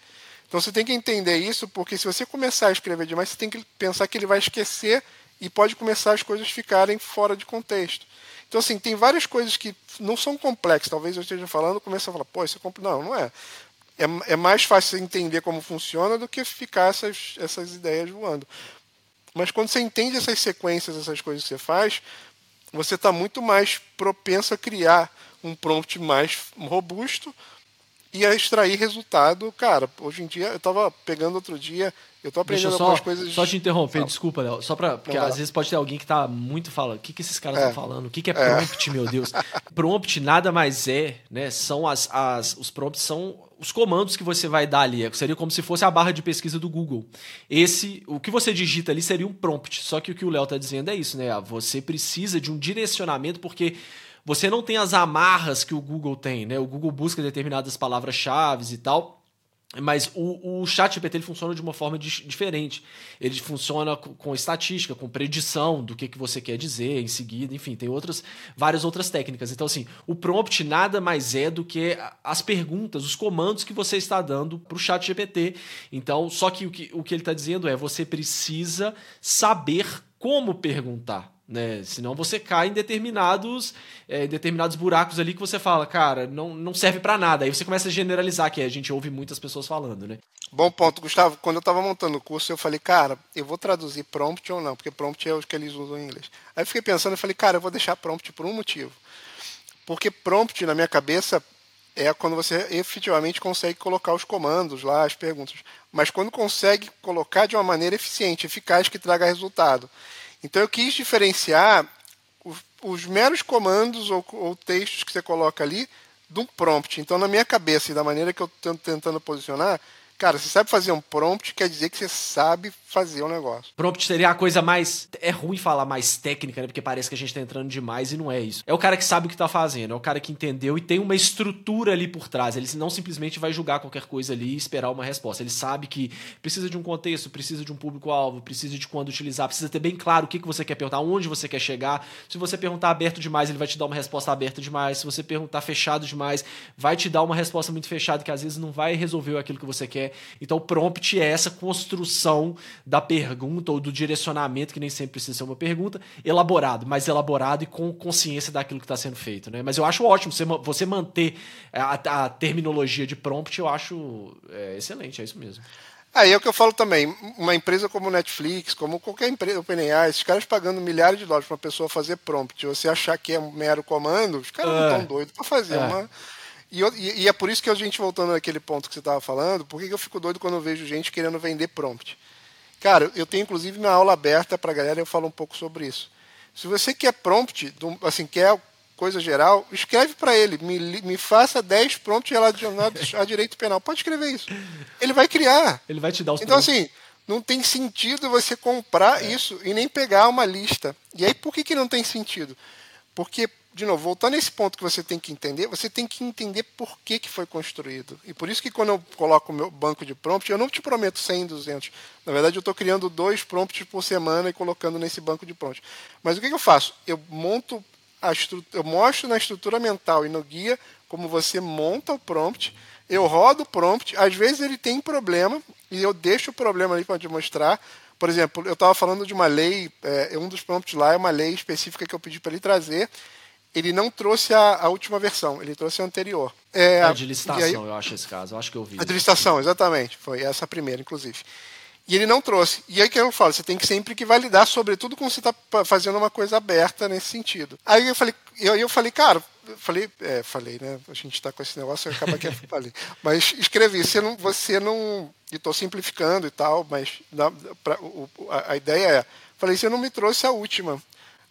Então você tem que entender isso, porque se você começar a escrever demais, você tem que pensar que ele vai esquecer e pode começar as coisas ficarem fora de contexto. Então, assim, tem várias coisas que não são complexas. Talvez eu esteja falando, começa a falar, pô, isso é complexo. Não, não é. é. É mais fácil entender como funciona do que ficar essas, essas ideias voando. Mas quando você entende essas sequências, essas coisas que você faz, você está muito mais propenso a criar um prompt mais robusto e a extrair resultado. Cara, hoje em dia, eu estava pegando outro dia, eu estou aprendendo só, algumas coisas. Só te interromper, desculpa, Léo. Só para Porque às vezes pode ter alguém que está muito falando, o que, que esses caras estão é. falando? O que, que é, é. prompt, é. meu Deus? prompt nada mais é, né? São as, as. Os prompts são os comandos que você vai dar ali. Seria como se fosse a barra de pesquisa do Google. Esse, o que você digita ali seria um prompt. Só que o que o Léo está dizendo é isso, né? Você precisa de um direcionamento, porque você não tem as amarras que o Google tem, né? O Google busca determinadas palavras-chave e tal. Mas o, o chat GPT ele funciona de uma forma di diferente. Ele funciona com, com, estatística, com predição do que, que você quer dizer em seguida, enfim, tem outras várias outras técnicas. Então, assim, o prompt nada mais é do que as perguntas, os comandos que você está dando para o chat GPT. Então, só que o que, o que ele está dizendo é você precisa saber como perguntar né? Senão você cai em determinados, é, determinados buracos ali que você fala, cara, não, não serve para nada. Aí você começa a generalizar, que a gente ouve muitas pessoas falando, né? Bom ponto, Gustavo. Quando eu estava montando o curso, eu falei, cara, eu vou traduzir prompt ou não, porque prompt é o que eles usam em inglês. Aí eu fiquei pensando, eu falei, cara, eu vou deixar prompt por um motivo. Porque prompt, na minha cabeça, é quando você efetivamente consegue colocar os comandos lá, as perguntas. Mas quando consegue colocar de uma maneira eficiente, eficaz, que traga resultado. Então eu quis diferenciar os, os meros comandos ou, ou, textos que você coloca ali de um prompt. Então, na minha cabeça e da maneira que eu estou tentando posicionar, Cara, você sabe fazer um prompt, quer dizer que você sabe fazer o negócio. Prompt seria a coisa mais. É ruim falar mais técnica, né? Porque parece que a gente tá entrando demais e não é isso. É o cara que sabe o que tá fazendo, é o cara que entendeu e tem uma estrutura ali por trás. Ele não simplesmente vai julgar qualquer coisa ali e esperar uma resposta. Ele sabe que precisa de um contexto, precisa de um público-alvo, precisa de quando utilizar, precisa ter bem claro o que, que você quer perguntar, onde você quer chegar. Se você perguntar aberto demais, ele vai te dar uma resposta aberta demais. Se você perguntar fechado demais, vai te dar uma resposta muito fechada que às vezes não vai resolver aquilo que você quer. Então, o prompt é essa construção da pergunta ou do direcionamento, que nem sempre precisa ser uma pergunta, elaborado, mais elaborado e com consciência daquilo que está sendo feito. Né? Mas eu acho ótimo você, você manter a, a terminologia de prompt, eu acho é, excelente, é isso mesmo. Aí é o que eu falo também, uma empresa como Netflix, como qualquer empresa, OpenAI, esses caras pagando milhares de dólares para uma pessoa fazer prompt, você achar que é um mero comando, os caras é. não estão doidos para fazer é. uma e, e, e, é por isso que a gente, voltando naquele ponto que você estava falando, por que eu fico doido quando eu vejo gente querendo vender prompt? Cara, eu tenho inclusive minha aula aberta para a galera eu falo um pouco sobre isso. Se você quer prompt, assim, quer coisa geral, escreve para ele, me, me faça 10 prompts relacionados a direito penal. Pode escrever isso. Ele vai criar. Ele vai te dar os Então, prompts. assim, não tem sentido você comprar é. isso e nem pegar uma lista. E aí, por que, que não tem sentido? Porque de novo, voltando a esse ponto que você tem que entender, você tem que entender por que, que foi construído. E por isso que quando eu coloco o meu banco de prompts, eu não te prometo 100, 200. Na verdade, eu estou criando dois prompts por semana e colocando nesse banco de prompts. Mas o que, que eu faço? Eu monto a eu mostro na estrutura mental e no guia como você monta o prompt, eu rodo o prompt, às vezes ele tem problema e eu deixo o problema ali para te mostrar. Por exemplo, eu estava falando de uma lei, é, um dos prompts lá é uma lei específica que eu pedi para ele trazer, ele não trouxe a, a, última versão, ele trouxe a anterior. É, a de licitação, aí, eu acho esse caso, eu acho que eu vi. A de licitação, exatamente, foi essa primeira, inclusive. E ele não trouxe. E aí que eu falo, você tem que sempre que validar, sobretudo quando você está fazendo uma coisa aberta nesse sentido. Aí eu falei, eu, eu falei, cara, falei, é, falei, né? A gente está com esse negócio, acaba que eu falei. Mas escrevi, você não, você não, e estou simplificando e tal, mas na, pra, o, a, a ideia é, falei, você não me trouxe a última.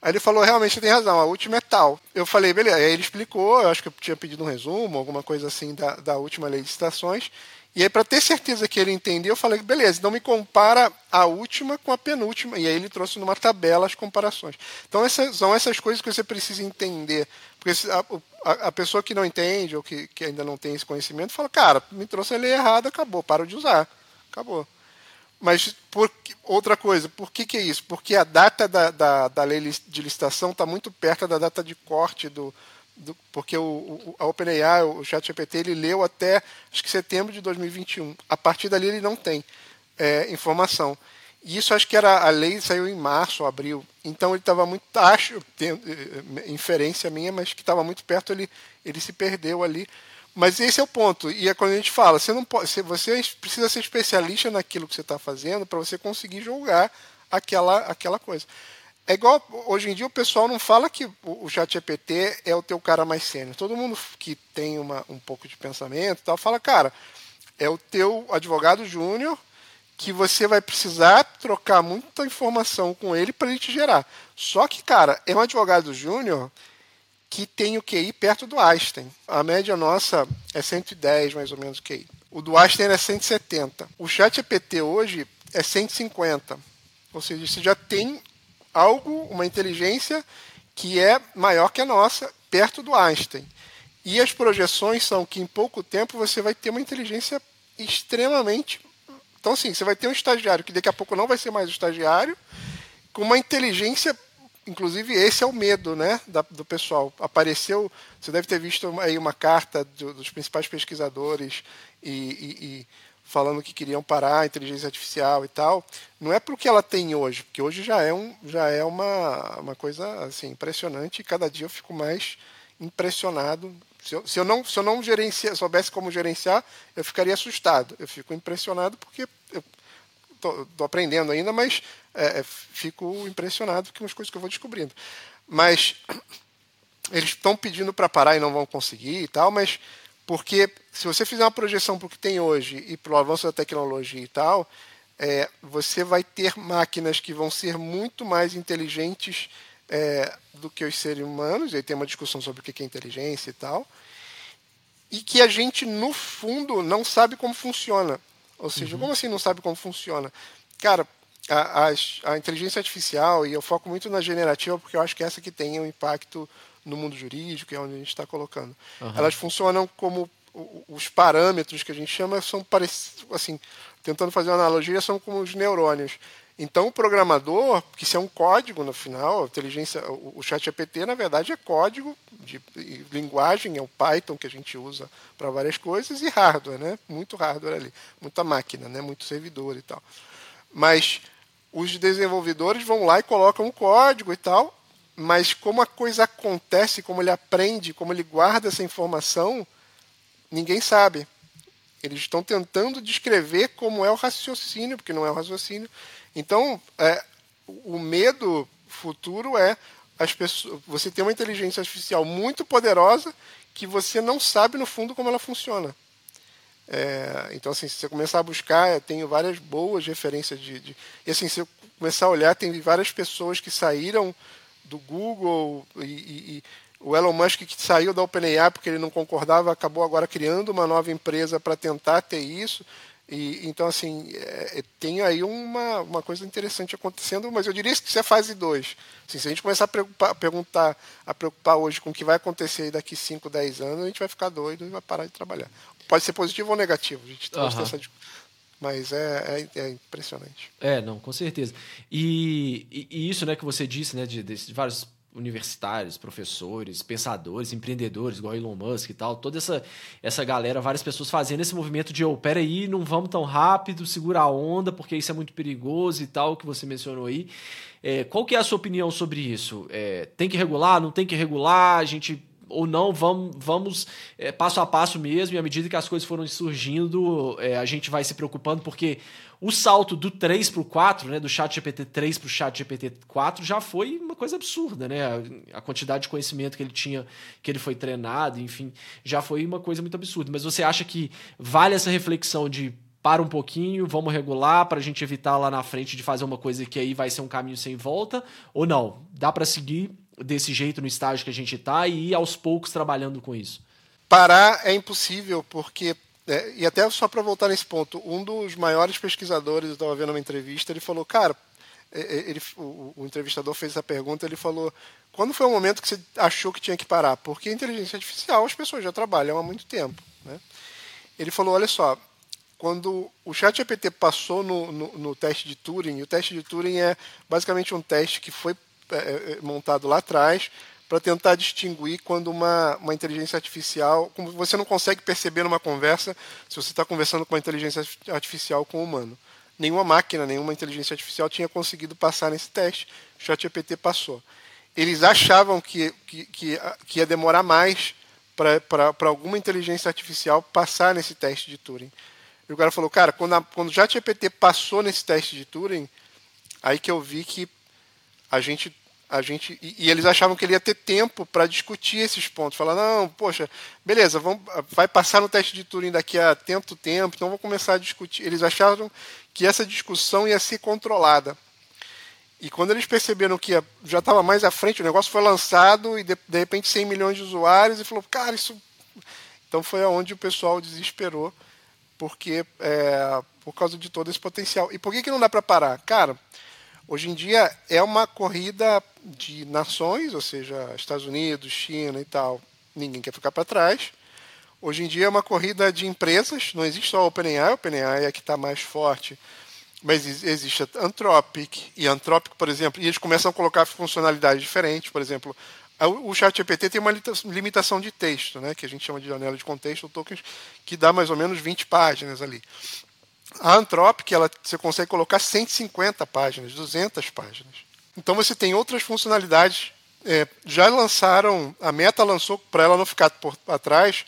Aí ele falou, realmente tem razão, a última é tal. Eu falei, beleza. Aí ele explicou, eu acho que eu tinha pedido um resumo, alguma coisa assim da, da última lei de citações. E aí, para ter certeza que ele entendeu, eu falei, beleza, então me compara a última com a penúltima. E aí ele trouxe numa tabela as comparações. Então essas, são essas coisas que você precisa entender. Porque a, a, a pessoa que não entende ou que, que ainda não tem esse conhecimento fala, cara, me trouxe a lei errada, acabou, paro de usar. Acabou. Mas por, outra coisa, por que, que é isso? Porque a data da, da, da lei de licitação está muito perto da data de corte do. do porque o, o, a OpenAI, o ChatGPT, ele leu até acho que setembro de 2021. A partir dali ele não tem é, informação. E isso acho que era a lei saiu em março, abril. Então ele estava muito, acho, tem, é, inferência minha, mas que estava muito perto, ele, ele se perdeu ali. Mas esse é o ponto. E é quando a gente fala, você não pode, você precisa ser especialista naquilo que você está fazendo para você conseguir julgar aquela, aquela coisa. É igual, hoje em dia o pessoal não fala que o chat GPT é o teu cara mais sênior. Todo mundo que tem uma, um pouco de pensamento tal, fala, cara, é o teu advogado júnior que você vai precisar trocar muita informação com ele para ele te gerar. Só que, cara, é um advogado júnior que tem o QI perto do Einstein. A média nossa é 110, mais ou menos, QI. O do Einstein é 170. O chat EPT hoje é 150. Ou seja, você já tem algo, uma inteligência que é maior que a nossa, perto do Einstein. E as projeções são que em pouco tempo você vai ter uma inteligência extremamente. Então, assim, você vai ter um estagiário que daqui a pouco não vai ser mais o estagiário, com uma inteligência. Inclusive, esse é o medo né, da, do pessoal. Apareceu, você deve ter visto aí uma carta do, dos principais pesquisadores e, e, e falando que queriam parar a inteligência artificial e tal, não é porque ela tem hoje, porque hoje já é, um, já é uma, uma coisa assim, impressionante e cada dia eu fico mais impressionado. Se eu, se eu não, se eu não gerencia, soubesse como gerenciar, eu ficaria assustado. Eu fico impressionado porque eu estou aprendendo ainda, mas é, é, fico impressionado com as coisas que eu vou descobrindo. Mas eles estão pedindo para parar e não vão conseguir e tal, mas porque se você fizer uma projeção para o que tem hoje e para o avanço da tecnologia e tal, é, você vai ter máquinas que vão ser muito mais inteligentes é, do que os seres humanos, e aí tem uma discussão sobre o que é inteligência e tal, e que a gente, no fundo, não sabe como funciona. Ou seja, uhum. como assim não sabe como funciona? Cara, a, a, a, inteligência artificial, e eu foco muito na generativa, porque eu acho que é essa que tem um impacto no mundo jurídico, é onde a gente está colocando. Uhum. Elas funcionam como os parâmetros que a gente chama são parecidos, assim, tentando fazer uma analogia, são como os neurônios. Então, o programador, que isso é um código no final, a inteligência, o chat GPT, na verdade, é código de linguagem, é o Python que a gente usa para várias coisas, e hardware, né? Muito hardware ali, muita máquina, né? Muito servidor e tal. Mas os desenvolvedores vão lá e colocam um código e tal, mas como a coisa acontece, como ele aprende, como ele guarda essa informação, ninguém sabe. Eles estão tentando descrever como é o raciocínio, porque não é o raciocínio. Então, é, o medo futuro é as pessoas, você ter uma inteligência artificial muito poderosa que você não sabe no fundo como ela funciona. É, então, assim, se você começar a buscar, eu tenho várias boas referências de, de, E assim, se eu começar a olhar, tem várias pessoas que saíram do Google e, e, e o Elon Musk que saiu da OpenAI porque ele não concordava, acabou agora criando uma nova empresa para tentar ter isso. E, então, assim, é, é, tem aí uma, uma coisa interessante acontecendo, mas eu diria que isso é fase 2. Assim, se a gente começar a, preocupar, perguntar, a preocupar hoje com o que vai acontecer daqui 5, 10 anos, a gente vai ficar doido e vai parar de trabalhar. Pode ser positivo ou negativo, a gente uhum. essa mas é, é, é, impressionante. É, não, com certeza. E, e, e, isso né, que você disse, né, de, de vários universitários, professores, pensadores, empreendedores, igual Elon Musk e tal, toda essa, essa galera, várias pessoas fazendo esse movimento de, oh, peraí, não vamos tão rápido, segura a onda, porque isso é muito perigoso e tal, que você mencionou aí. É, qual que é a sua opinião sobre isso? É, tem que regular, não tem que regular? A gente ou não, vamos, vamos é, passo a passo mesmo, e à medida que as coisas foram surgindo, é, a gente vai se preocupando, porque o salto do 3 para o 4, né, do chat GPT 3 para o chat GPT 4, já foi uma coisa absurda, né? A, a, quantidade de conhecimento que ele tinha, que ele foi treinado, enfim, já foi uma coisa muito absurda. Mas você acha que vale essa reflexão de para um pouquinho, vamos regular para a gente evitar lá na frente de fazer uma coisa que aí vai ser um caminho sem volta? Ou não? Dá para seguir desse jeito no estágio que a gente está e ir aos poucos trabalhando com isso? Parar é impossível, porque. É, e até só para voltar nesse ponto, um dos maiores pesquisadores, eu estava vendo uma entrevista, ele falou, cara, ele, o, o, entrevistador fez essa pergunta, ele falou, quando foi o momento que você achou que tinha que parar? Porque a inteligência artificial as pessoas já trabalham há muito tempo. Né? Ele falou, olha só, quando o ChatGPT passou no, no, no, teste de Turing, e o teste de Turing é basicamente um teste que foi montado lá atrás para tentar distinguir quando uma, uma inteligência artificial, como você não consegue perceber numa conversa se você está conversando com uma inteligência artificial com um humano. Nenhuma máquina, nenhuma inteligência artificial tinha conseguido passar nesse teste. O ChatGPT passou. Eles achavam que, que, que, que ia demorar mais para alguma inteligência artificial passar nesse teste de Turing. E o cara falou, cara, quando, a, quando o ChatGPT passou nesse teste de Turing, aí que eu vi que a gente a gente e, e, eles achavam que ele ia ter tempo para discutir esses pontos, falar não, poxa, beleza, vamos, vai passar no teste de Turing daqui a tanto tempo, então vamos começar a discutir. Eles acharam que essa discussão ia ser controlada. E quando eles perceberam que já estava mais à frente, o negócio foi lançado e de, de repente 100 milhões de usuários e falou, cara, isso. Então foi aonde o pessoal desesperou, porque é, por causa de todo esse potencial. E por que, que não dá para parar? Cara, Hoje em dia é uma corrida de nações, ou seja, Estados Unidos, China e tal. Ninguém quer ficar para trás. Hoje em dia é uma corrida de empresas, não existe só a OpenAI, a OpenAI é que está mais forte, mas existe a Anthropic, e a Anthropic, por exemplo, e eles começam a colocar funcionalidades diferentes, por exemplo, o ChatGPT tem uma limitação de texto, né, que a gente chama de janela de contexto, tokens, que dá mais ou menos 20 páginas ali. A Anthropic, ela, você consegue colocar 150 páginas, 200 páginas. Então você tem outras funcionalidades. É, já lançaram, a Meta lançou, para ela não ficar por atrás,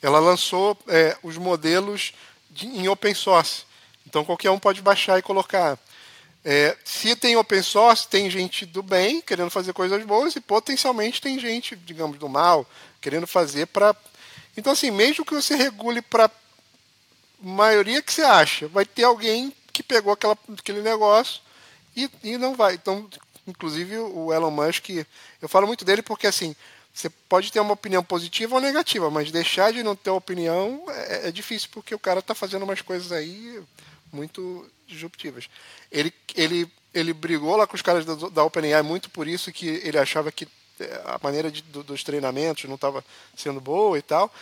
ela lançou é, os modelos de, em open source. Então qualquer um pode baixar e colocar. É, se tem open source, tem gente do bem querendo fazer coisas boas e potencialmente tem gente, digamos, do mal querendo fazer para. Então, assim, mesmo que você regule para maioria que você acha, vai ter alguém que pegou aquela, aquele negócio e, e não vai. Então, inclusive o Elon Musk, eu falo muito dele porque assim, você pode ter uma opinião positiva ou negativa, mas deixar de não ter opinião é, é difícil porque o cara está fazendo umas coisas aí muito disruptivas. Ele, ele, ele brigou lá com os caras da, da OpenAI muito por isso que ele achava que é, a maneira de, do, dos treinamentos não estava sendo boa e tal.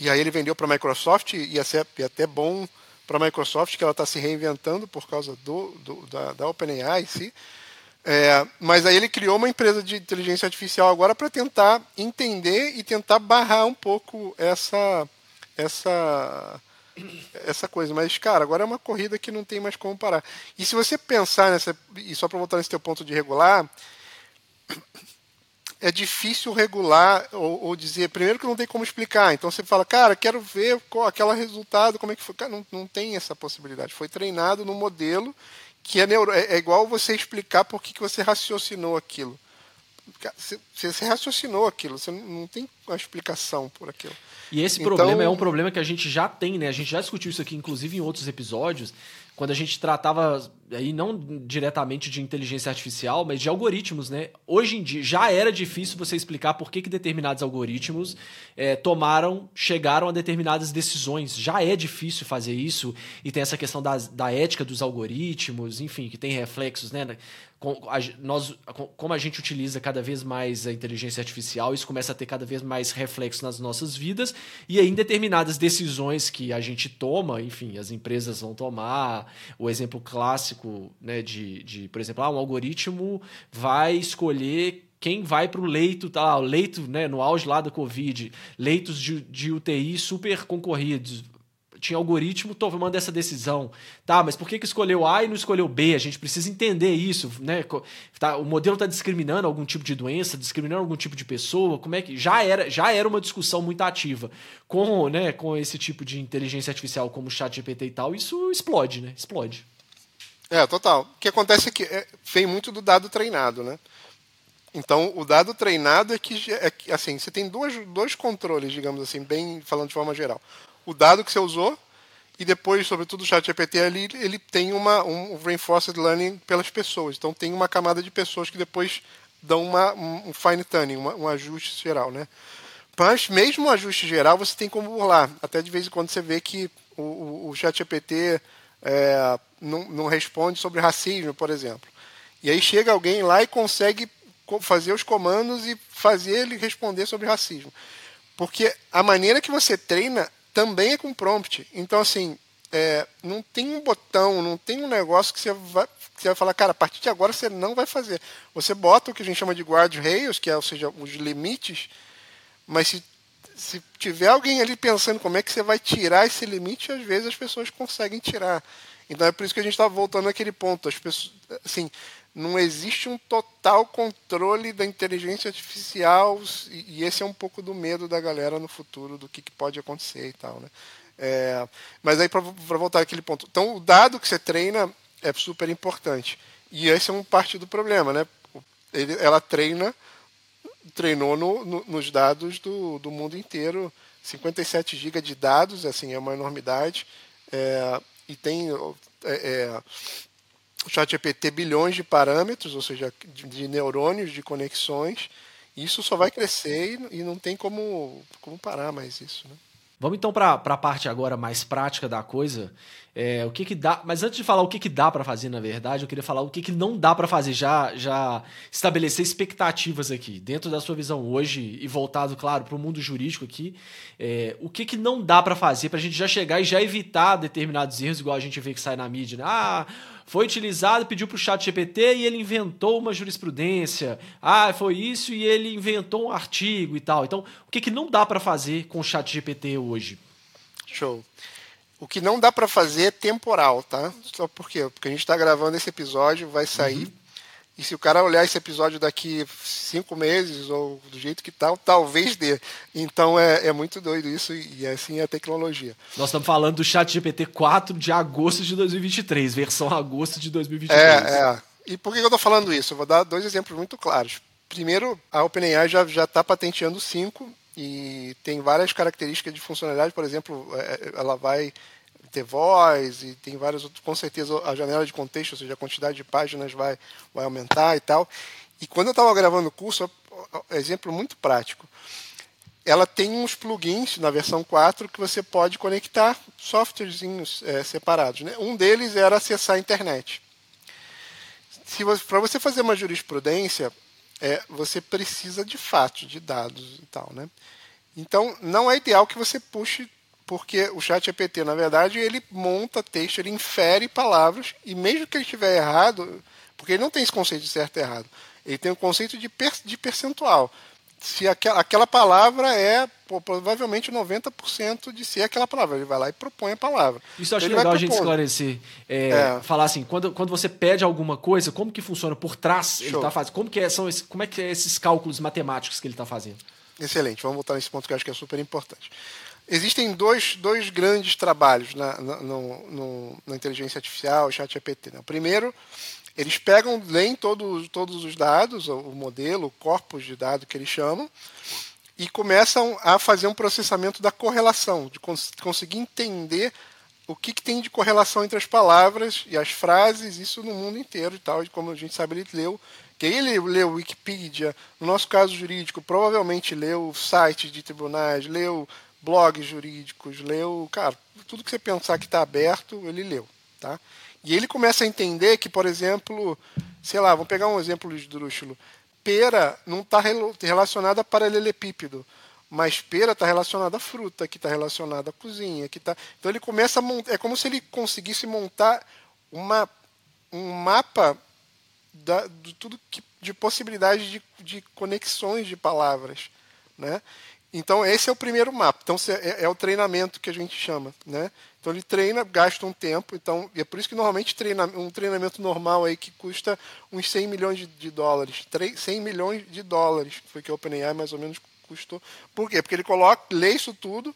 E aí ele vendeu para a Microsoft e ia até bom para a Microsoft que ela está se reinventando por causa do, do da, da OpenAI em si. É, mas aí ele criou uma empresa de inteligência artificial agora para tentar entender e tentar barrar um pouco essa essa essa coisa. Mas, cara, agora é uma corrida que não tem mais como parar. E se você pensar nessa. E só para voltar nesse teu ponto de regular. É difícil regular ou, ou, dizer. Primeiro que não tem como explicar. Então você fala, cara, quero ver qual, aquele resultado, como é que foi. Cara, não, não tem essa possibilidade. Foi treinado no modelo que é, neuro, é, é igual você explicar por que, que você raciocinou aquilo. Você, você raciocinou aquilo, você não tem uma explicação por aquilo. E esse então... problema é um problema que a gente já tem, né? A gente já discutiu isso aqui, inclusive, em outros episódios, quando a gente tratava aí não diretamente de inteligência artificial, mas de algoritmos, né? Hoje em dia já era difícil você explicar por que, que determinados algoritmos é, tomaram, chegaram a determinadas decisões. Já é difícil fazer isso e tem essa questão da, da ética dos algoritmos, enfim, que tem reflexos, né? Com, a, nós, como a gente utiliza cada vez mais a inteligência artificial, isso começa a ter cada vez mais reflexo nas nossas vidas e aí em determinadas decisões que a gente toma, enfim, as empresas vão tomar. O exemplo clássico clássico, né, de, de por exemplo, ah, um algoritmo vai escolher quem vai para o leito, tá, o leito, né, no auge lá da Covid, leitos de, de UTI super concorridos, tinha algoritmo tomando essa decisão. Tá, mas por que, que escolheu A e não escolheu B? A gente precisa entender isso, né? Tá, o modelo está discriminando algum tipo de doença, discriminando algum tipo de pessoa. Como é que já era, já era uma discussão muito ativa com, né, com esse tipo de inteligência artificial como o ChatGPT e tal. Isso explode, né? Explode. É, total. O que acontece é que é, vem muito do dado treinado, né? Então, o dado treinado é que, é que assim, você tem dois, dois controles, digamos assim, bem falando de forma geral. O dado que você usou e depois, sobretudo, o ChatGPT ali, ele tem uma, um reinforced learning pelas pessoas. Então, tem uma camada de pessoas que depois dão uma, um fine tuning, uma, um ajuste geral, né? Mas mesmo o ajuste geral, você tem como burlar. Até de vez em quando você vê que o, o, o ChatGPT é, não, não responde sobre racismo, por exemplo. E aí chega alguém lá e consegue fazer os comandos e fazer ele responder sobre racismo. Porque a maneira que você treina também é com prompt. Então, assim, é, não tem um botão, não tem um negócio que você, vai, que você vai falar, cara, a partir de agora você não vai fazer. Você bota o que a gente chama de guardrails, que é, ou seja, os limites, mas se, se tiver alguém ali pensando como é que você vai tirar esse limite, às vezes as pessoas conseguem tirar. Então é por isso que a gente está voltando àquele ponto. As pessoas, assim, não existe um total controle da inteligência artificial e, esse é um pouco do medo da galera no futuro do que, que pode acontecer e tal, né? É, mas aí para voltar àquele ponto, então o dado que você treina é super importante e esse é um parte do problema, né? Ele, ela treina, treinou no, no, nos dados do, do mundo inteiro, 57 GB de dados, assim é uma enormidade. É, e tem é, é, o ChatGPT bilhões de parâmetros, ou seja, de, de, neurônios, de conexões. Isso só vai crescer e, e, não tem como, como parar mais isso. Né? Vamos então para a parte agora mais prática da coisa. É, o que que dá, mas antes de falar o que que dá para fazer, na verdade, eu queria falar o que que não dá para fazer, já já estabelecer expectativas aqui dentro da sua visão hoje e voltado, claro, para o mundo jurídico aqui. É, o que que não dá para fazer para a gente já chegar e já evitar determinados erros, igual a gente vê que sai na mídia, né? Ah, foi utilizado, pediu para o chat GPT e ele inventou uma jurisprudência. Ah, foi isso e ele inventou um artigo e tal. Então, o que, que não dá para fazer com o chat GPT hoje? Show. O que não dá para fazer é temporal, tá? Só por quê? Porque a gente está gravando esse episódio, vai sair. Uhum. E se o cara olhar esse episódio daqui cinco meses, ou do jeito que tal, talvez dê. Então é, é muito doido isso, e assim é a tecnologia. Nós estamos falando do chat GPT 4 de agosto de 2023, versão agosto de 2023. É, é. E por que eu estou falando isso? Eu vou dar dois exemplos muito claros. Primeiro, a OpenAI já está patenteando 5 e tem várias características de funcionalidade. Por exemplo, é, ela vai voz e tem vários outros. Com certeza a janela de contexto, ou seja, a quantidade de páginas vai, vai aumentar e tal. E quando eu estava gravando o curso, exemplo muito prático. Ela tem uns plugins na versão 4 que você pode conectar softwarezinhos é, separados. Né? Um deles era acessar a internet. Para você fazer uma jurisprudência, é, você precisa de fato de dados e tal. Né? Então, não é ideal que você puxe porque o chat GPT, na verdade, ele monta texto, ele infere palavras, e mesmo que ele estiver errado, porque ele não tem esse conceito de certo e errado, ele tem o conceito de, per, de percentual. Se aquela, aquela palavra é pô, provavelmente 90% de ser aquela palavra, ele vai lá e propõe a palavra. Isso eu acho legal a gente esclarecer. É, é. Falar assim, quando, quando você pede alguma coisa, como que funciona por trás Show. ele está fazendo? Como, que é, são esse, como é que é esses cálculos matemáticos que ele está fazendo? Excelente, vamos voltar nesse ponto que eu acho que é super importante. Existem dois, dois grandes trabalhos na, na, no, no, na inteligência artificial, chat GPT. Né? O primeiro, eles pegam, leem todo, todos os dados, o modelo, o corpus de dados que eles chamam, e começam a fazer um processamento da correlação, de cons conseguir entender o que, que, tem de correlação entre as palavras e as frases, isso no mundo inteiro e tal, e como a gente sabe, ele leu. Quem ele leu Wikipedia, no nosso caso jurídico, provavelmente leu sites de tribunais, leu blogs jurídicos, leu, cara, tudo que você pensar que está aberto, ele leu, tá? E ele começa a entender que, por exemplo, sei lá, vamos pegar um exemplo de Drúxulo, pera não está relacionada a paralelepípedo, mas pera está relacionada à fruta, que está relacionada à cozinha, que tá. Então ele começa a montar, é como se ele conseguisse montar uma, um mapa da, de tudo que, de possibilidades de, de conexões de palavras, né? Então, esse é o primeiro mapa. Então, é, é, o treinamento que a gente chama. Né? Então, ele treina, gasta um tempo. Então, é por isso que normalmente treina, um treinamento normal aí que custa uns 100 milhões de, de dólares. 3, 100 milhões de dólares foi que a OpenAI mais ou menos custou. Por quê? Porque ele coloca, lê isso tudo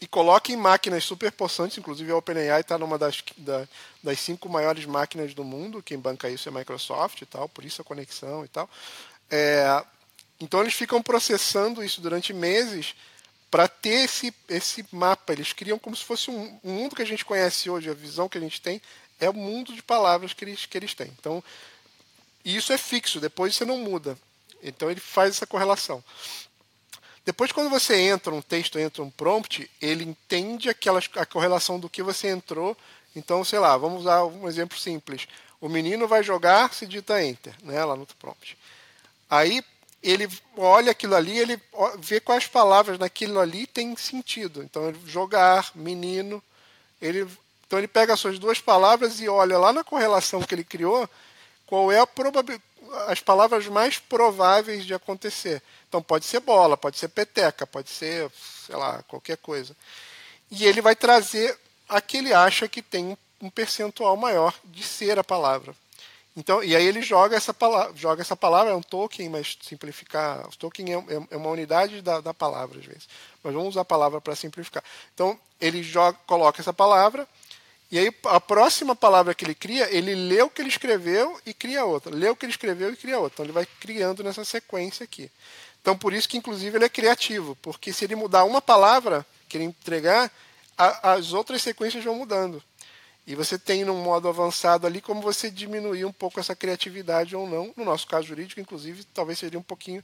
e coloca em máquinas super possantes. Inclusive, a OpenAI está numa das, da, das cinco maiores máquinas do mundo. Quem banca isso é a Microsoft e tal, por isso a conexão e tal. É, então eles ficam processando isso durante meses para ter esse, esse mapa. Eles criam como se fosse um, um, mundo que a gente conhece hoje, a visão que a gente tem é o mundo de palavras que eles, que eles têm. Então, isso é fixo, depois você não muda. Então ele faz essa correlação. Depois, quando você entra um texto, entra um prompt, ele entende aquela, a correlação do que você entrou. Então, sei lá, vamos usar um exemplo simples. O menino vai jogar, se dita enter, né, lá no prompt. Aí, ele olha aquilo ali, ele vê quais palavras naquilo ali tem sentido. Então, jogar, menino, ele então ele pega as suas duas palavras e olha lá na correlação que ele criou qual é a as palavras mais prováveis de acontecer. Então pode ser bola, pode ser peteca, pode ser, sei lá, qualquer coisa. E ele vai trazer a que ele acha que tem um percentual maior de ser a palavra. Então, e aí ele joga essa palavra, joga essa palavra, é um token, mas simplificar. O token é, é, é uma unidade da, da, palavra, às vezes. Mas vamos usar a palavra para simplificar. Então, ele joga, coloca essa palavra, e aí a próxima palavra que ele cria, ele lê o que ele escreveu e cria outra. Lê o que ele escreveu e cria outra. Então ele vai criando nessa sequência aqui. Então, por isso que, inclusive, ele é criativo, porque se ele mudar uma palavra que ele entregar, a, as outras sequências vão mudando. E você tem num modo avançado ali como você diminuir um pouco essa criatividade ou não. No nosso caso jurídico, inclusive, talvez seria um pouquinho,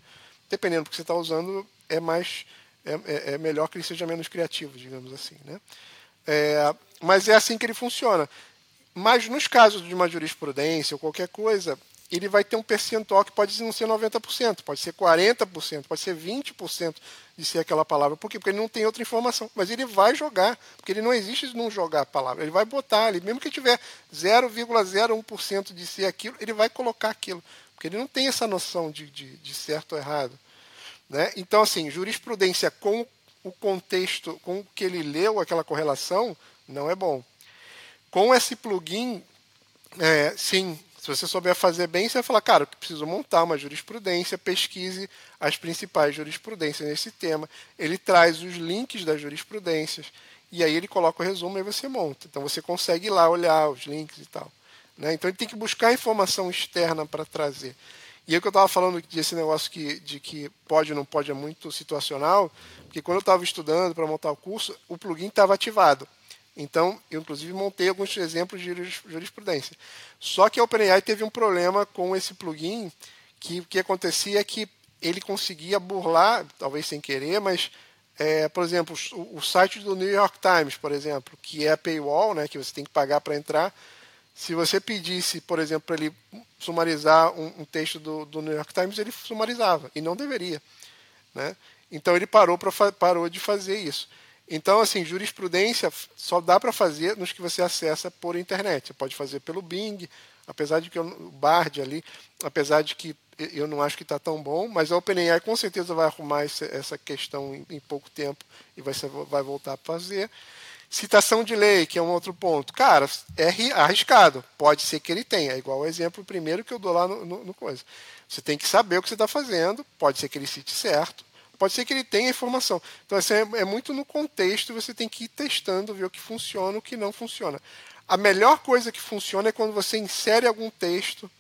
dependendo do que você está usando, é mais é, é, é melhor que ele seja menos criativo, digamos assim. Né? É, mas é assim que ele funciona. Mas nos casos de uma jurisprudência ou qualquer coisa, ele vai ter um percentual que pode não ser 90%, pode ser 40%, pode ser 20% de ser aquela palavra. Por quê? Porque ele não tem outra informação. Mas ele vai jogar, porque ele não existe não jogar a palavra. Ele vai botar ali, mesmo que tiver 0,01% de ser aquilo, ele vai colocar aquilo. Porque ele não tem essa noção de, de, de certo ou errado. Né? Então, assim, jurisprudência com o contexto, com o que ele leu, aquela correlação, não é bom. Com esse plugin, é, sim, se você souber fazer bem, você vai falar, cara, eu preciso montar uma jurisprudência, pesquise as principais jurisprudências nesse tema. Ele traz os links das jurisprudências e aí ele coloca o resumo e você monta. Então você consegue ir lá olhar os links e tal. Né? Então ele tem que buscar informação externa para trazer. E aí que eu estava falando desse negócio que, de que pode ou não pode é muito situacional, porque quando eu estava estudando para montar o curso, o plugin estava ativado. Então, eu inclusive montei alguns exemplos de jurisprudência. Só que a OpenAI teve um problema com esse plugin, que o que acontecia é que ele conseguia burlar, talvez sem querer, mas, é, por exemplo, o, site do New York Times, por exemplo, que é a paywall, né, que você tem que pagar para entrar, se você pedisse, por exemplo, para ele sumarizar um, um texto do, do, New York Times, ele sumarizava, e não deveria. Né? Então ele parou, pra, parou de fazer isso. Então, assim, jurisprudência só dá para fazer nos que você acessa por internet. Você pode fazer pelo Bing, apesar de que eu, o Bard ali, apesar de que eu não acho que está tão bom, mas a OpenAI com certeza vai arrumar essa questão em, pouco tempo e vai, vai voltar a fazer. Citação de lei, que é um outro ponto. Cara, é arriscado. Pode ser que ele tenha. É igual o exemplo primeiro que eu dou lá no, no, no coisa. Você tem que saber o que você está fazendo. Pode ser que ele cite certo. Pode ser que ele tenha informação. Então, assim, é, é muito no contexto, você tem que ir testando, ver o que funciona o que não funciona. A melhor coisa que funciona é quando você insere algum texto,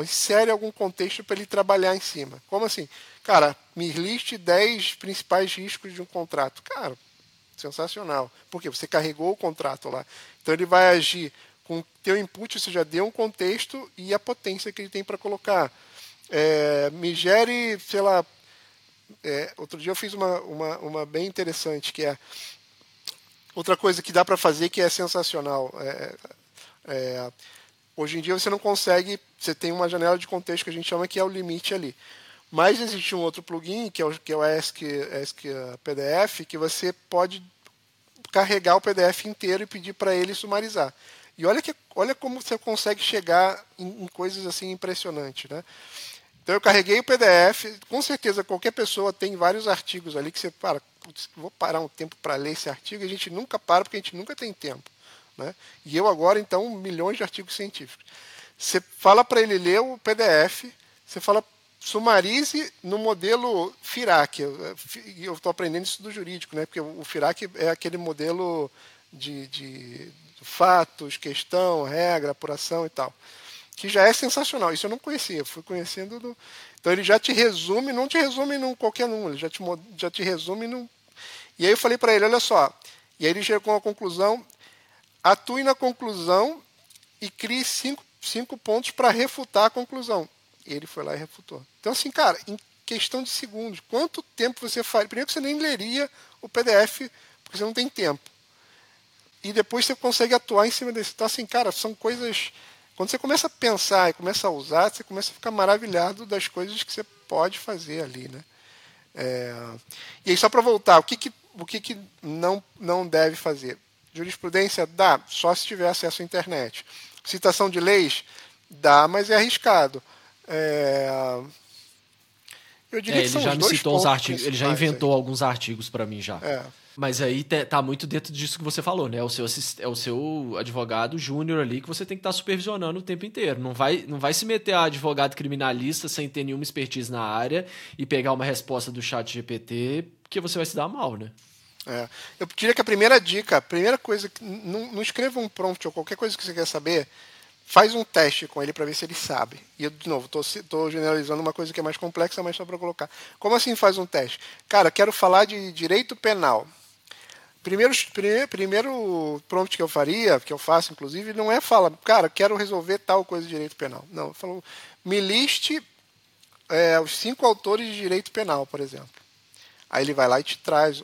insere algum contexto para ele trabalhar em cima. Como assim? Cara, me liste 10 principais riscos de um contrato. Cara, sensacional. Por quê? Você carregou o contrato lá. Então ele vai agir com o teu input, você já deu um contexto e a potência que ele tem para colocar. É, me gere, sei lá, é, outro dia eu fiz uma, uma, uma, bem interessante, que é outra coisa que dá para fazer que é sensacional. É, é, hoje em dia você não consegue, você tem uma janela de contexto que a gente chama que é o limite ali. Mas existe um outro plugin, que é o, que é o ESC, ESC PDF, que você pode carregar o PDF inteiro e pedir para ele sumarizar. E olha, que, olha como você consegue chegar em, em coisas assim impressionantes. Né? Então eu carreguei o PDF, com certeza qualquer pessoa tem vários artigos ali que você para, vou parar um tempo para ler esse artigo, e a gente nunca para porque a gente nunca tem tempo. Né? E eu agora, então, milhões de artigos científicos. Você fala para ele ler o PDF, você fala sumarize no modelo FIRAC. Eu estou aprendendo isso do jurídico, né? porque o FIRAC é aquele modelo de, de fatos, questão, regra, apuração e tal que já é sensacional. Isso eu não conhecia, fui conhecendo. Do... Então ele já te resume, não te resume num qualquer número, já te, já te resume num. E aí eu falei para ele: olha só. E aí ele chegou a conclusão: atue na conclusão e crie cinco, cinco pontos para refutar a conclusão. E ele foi lá e refutou. Então, assim, cara, em questão de segundos, quanto tempo você faz? Primeiro que você nem leria o PDF, porque você não tem tempo. E depois você consegue atuar em cima desse. Então, assim, cara, são coisas quando você começa a pensar e começa a usar, você começa a ficar maravilhado das coisas que você pode fazer ali, né? É... E aí, só para voltar, o que, que, o que, que não, não deve fazer? Jurisprudência dá, só se tiver acesso à internet. Citação de leis dá, mas é arriscado. É... Eu diria é, que ele já me citou os artigos, ele já inventou aí. alguns artigos para mim já. É. Mas aí tá muito dentro disso que você falou, né? É o seu, é o seu advogado júnior ali que você tem que estar tá supervisionando o tempo inteiro. Não vai, não vai se meter a advogado criminalista sem ter nenhuma expertise na área e pegar uma resposta do chat GPT, porque você vai se dar mal, né? É. Eu diria que a primeira dica, a primeira coisa, não, não escreva um prompt ou qualquer coisa que você quer saber, faz um teste com ele para ver se ele sabe. E eu, de novo, estou generalizando uma coisa que é mais complexa, mas só para colocar. Como assim faz um teste? Cara, quero falar de direito penal. Primeiro, primeiro prompt que eu faria, que eu faço inclusive, não é falar, cara, quero resolver tal coisa de direito penal. Não, eu falo, me liste é, os cinco autores de direito penal, por exemplo. Aí ele vai lá e te traz.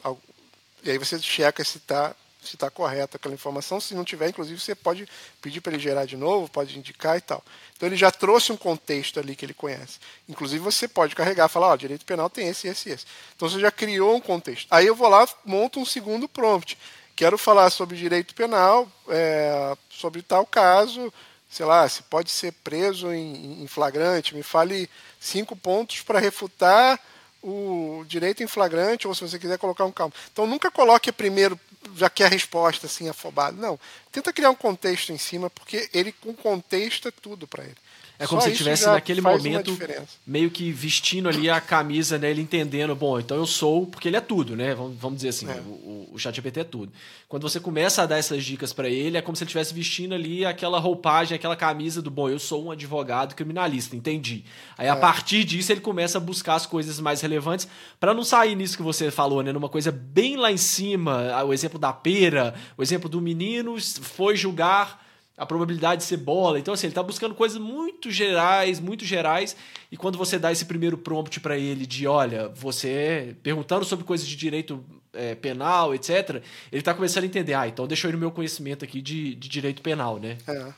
E aí você checa se está se está correta aquela informação. Se não tiver, inclusive, você pode pedir para ele gerar de novo, pode indicar e tal. Então ele já trouxe um contexto ali que ele conhece. Inclusive você pode carregar falar, ó, direito penal tem esse, esse, esse. Então você já criou um contexto. Aí eu vou lá, monto um segundo prompt. Quero falar sobre direito penal, é, sobre tal caso, sei lá, se pode ser preso em, em flagrante. Me fale cinco pontos para refutar o direito em flagrante, ou se você quiser colocar um calmo. Então nunca coloque primeiro já quer a resposta assim afobado. Não, tenta criar um contexto em cima, porque ele com contexto é tudo para ele. É como Só se estivesse naquele momento meio que vestindo ali a camisa, né? Ele entendendo, bom, então eu sou, porque ele é tudo, né? Vamos, vamos dizer assim, é. o, o ChatGPT é tudo. Quando você começa a dar essas dicas para ele, é como se ele estivesse vestindo ali aquela roupagem, aquela camisa do, bom, eu sou um advogado criminalista, entendi. Aí é. a partir disso ele começa a buscar as coisas mais relevantes para não sair nisso que você falou, né? Numa coisa bem lá em cima, o exemplo da pera, o exemplo do menino foi julgar a probabilidade de ser bola. Então, assim, ele está buscando coisas muito gerais, muito gerais. E quando você dá esse primeiro prompt para ele de, olha, você perguntando sobre coisas de direito é, penal, etc., ele está começando a entender, ah, então deixa eu ir no meu conhecimento aqui de, de direito penal, né? É.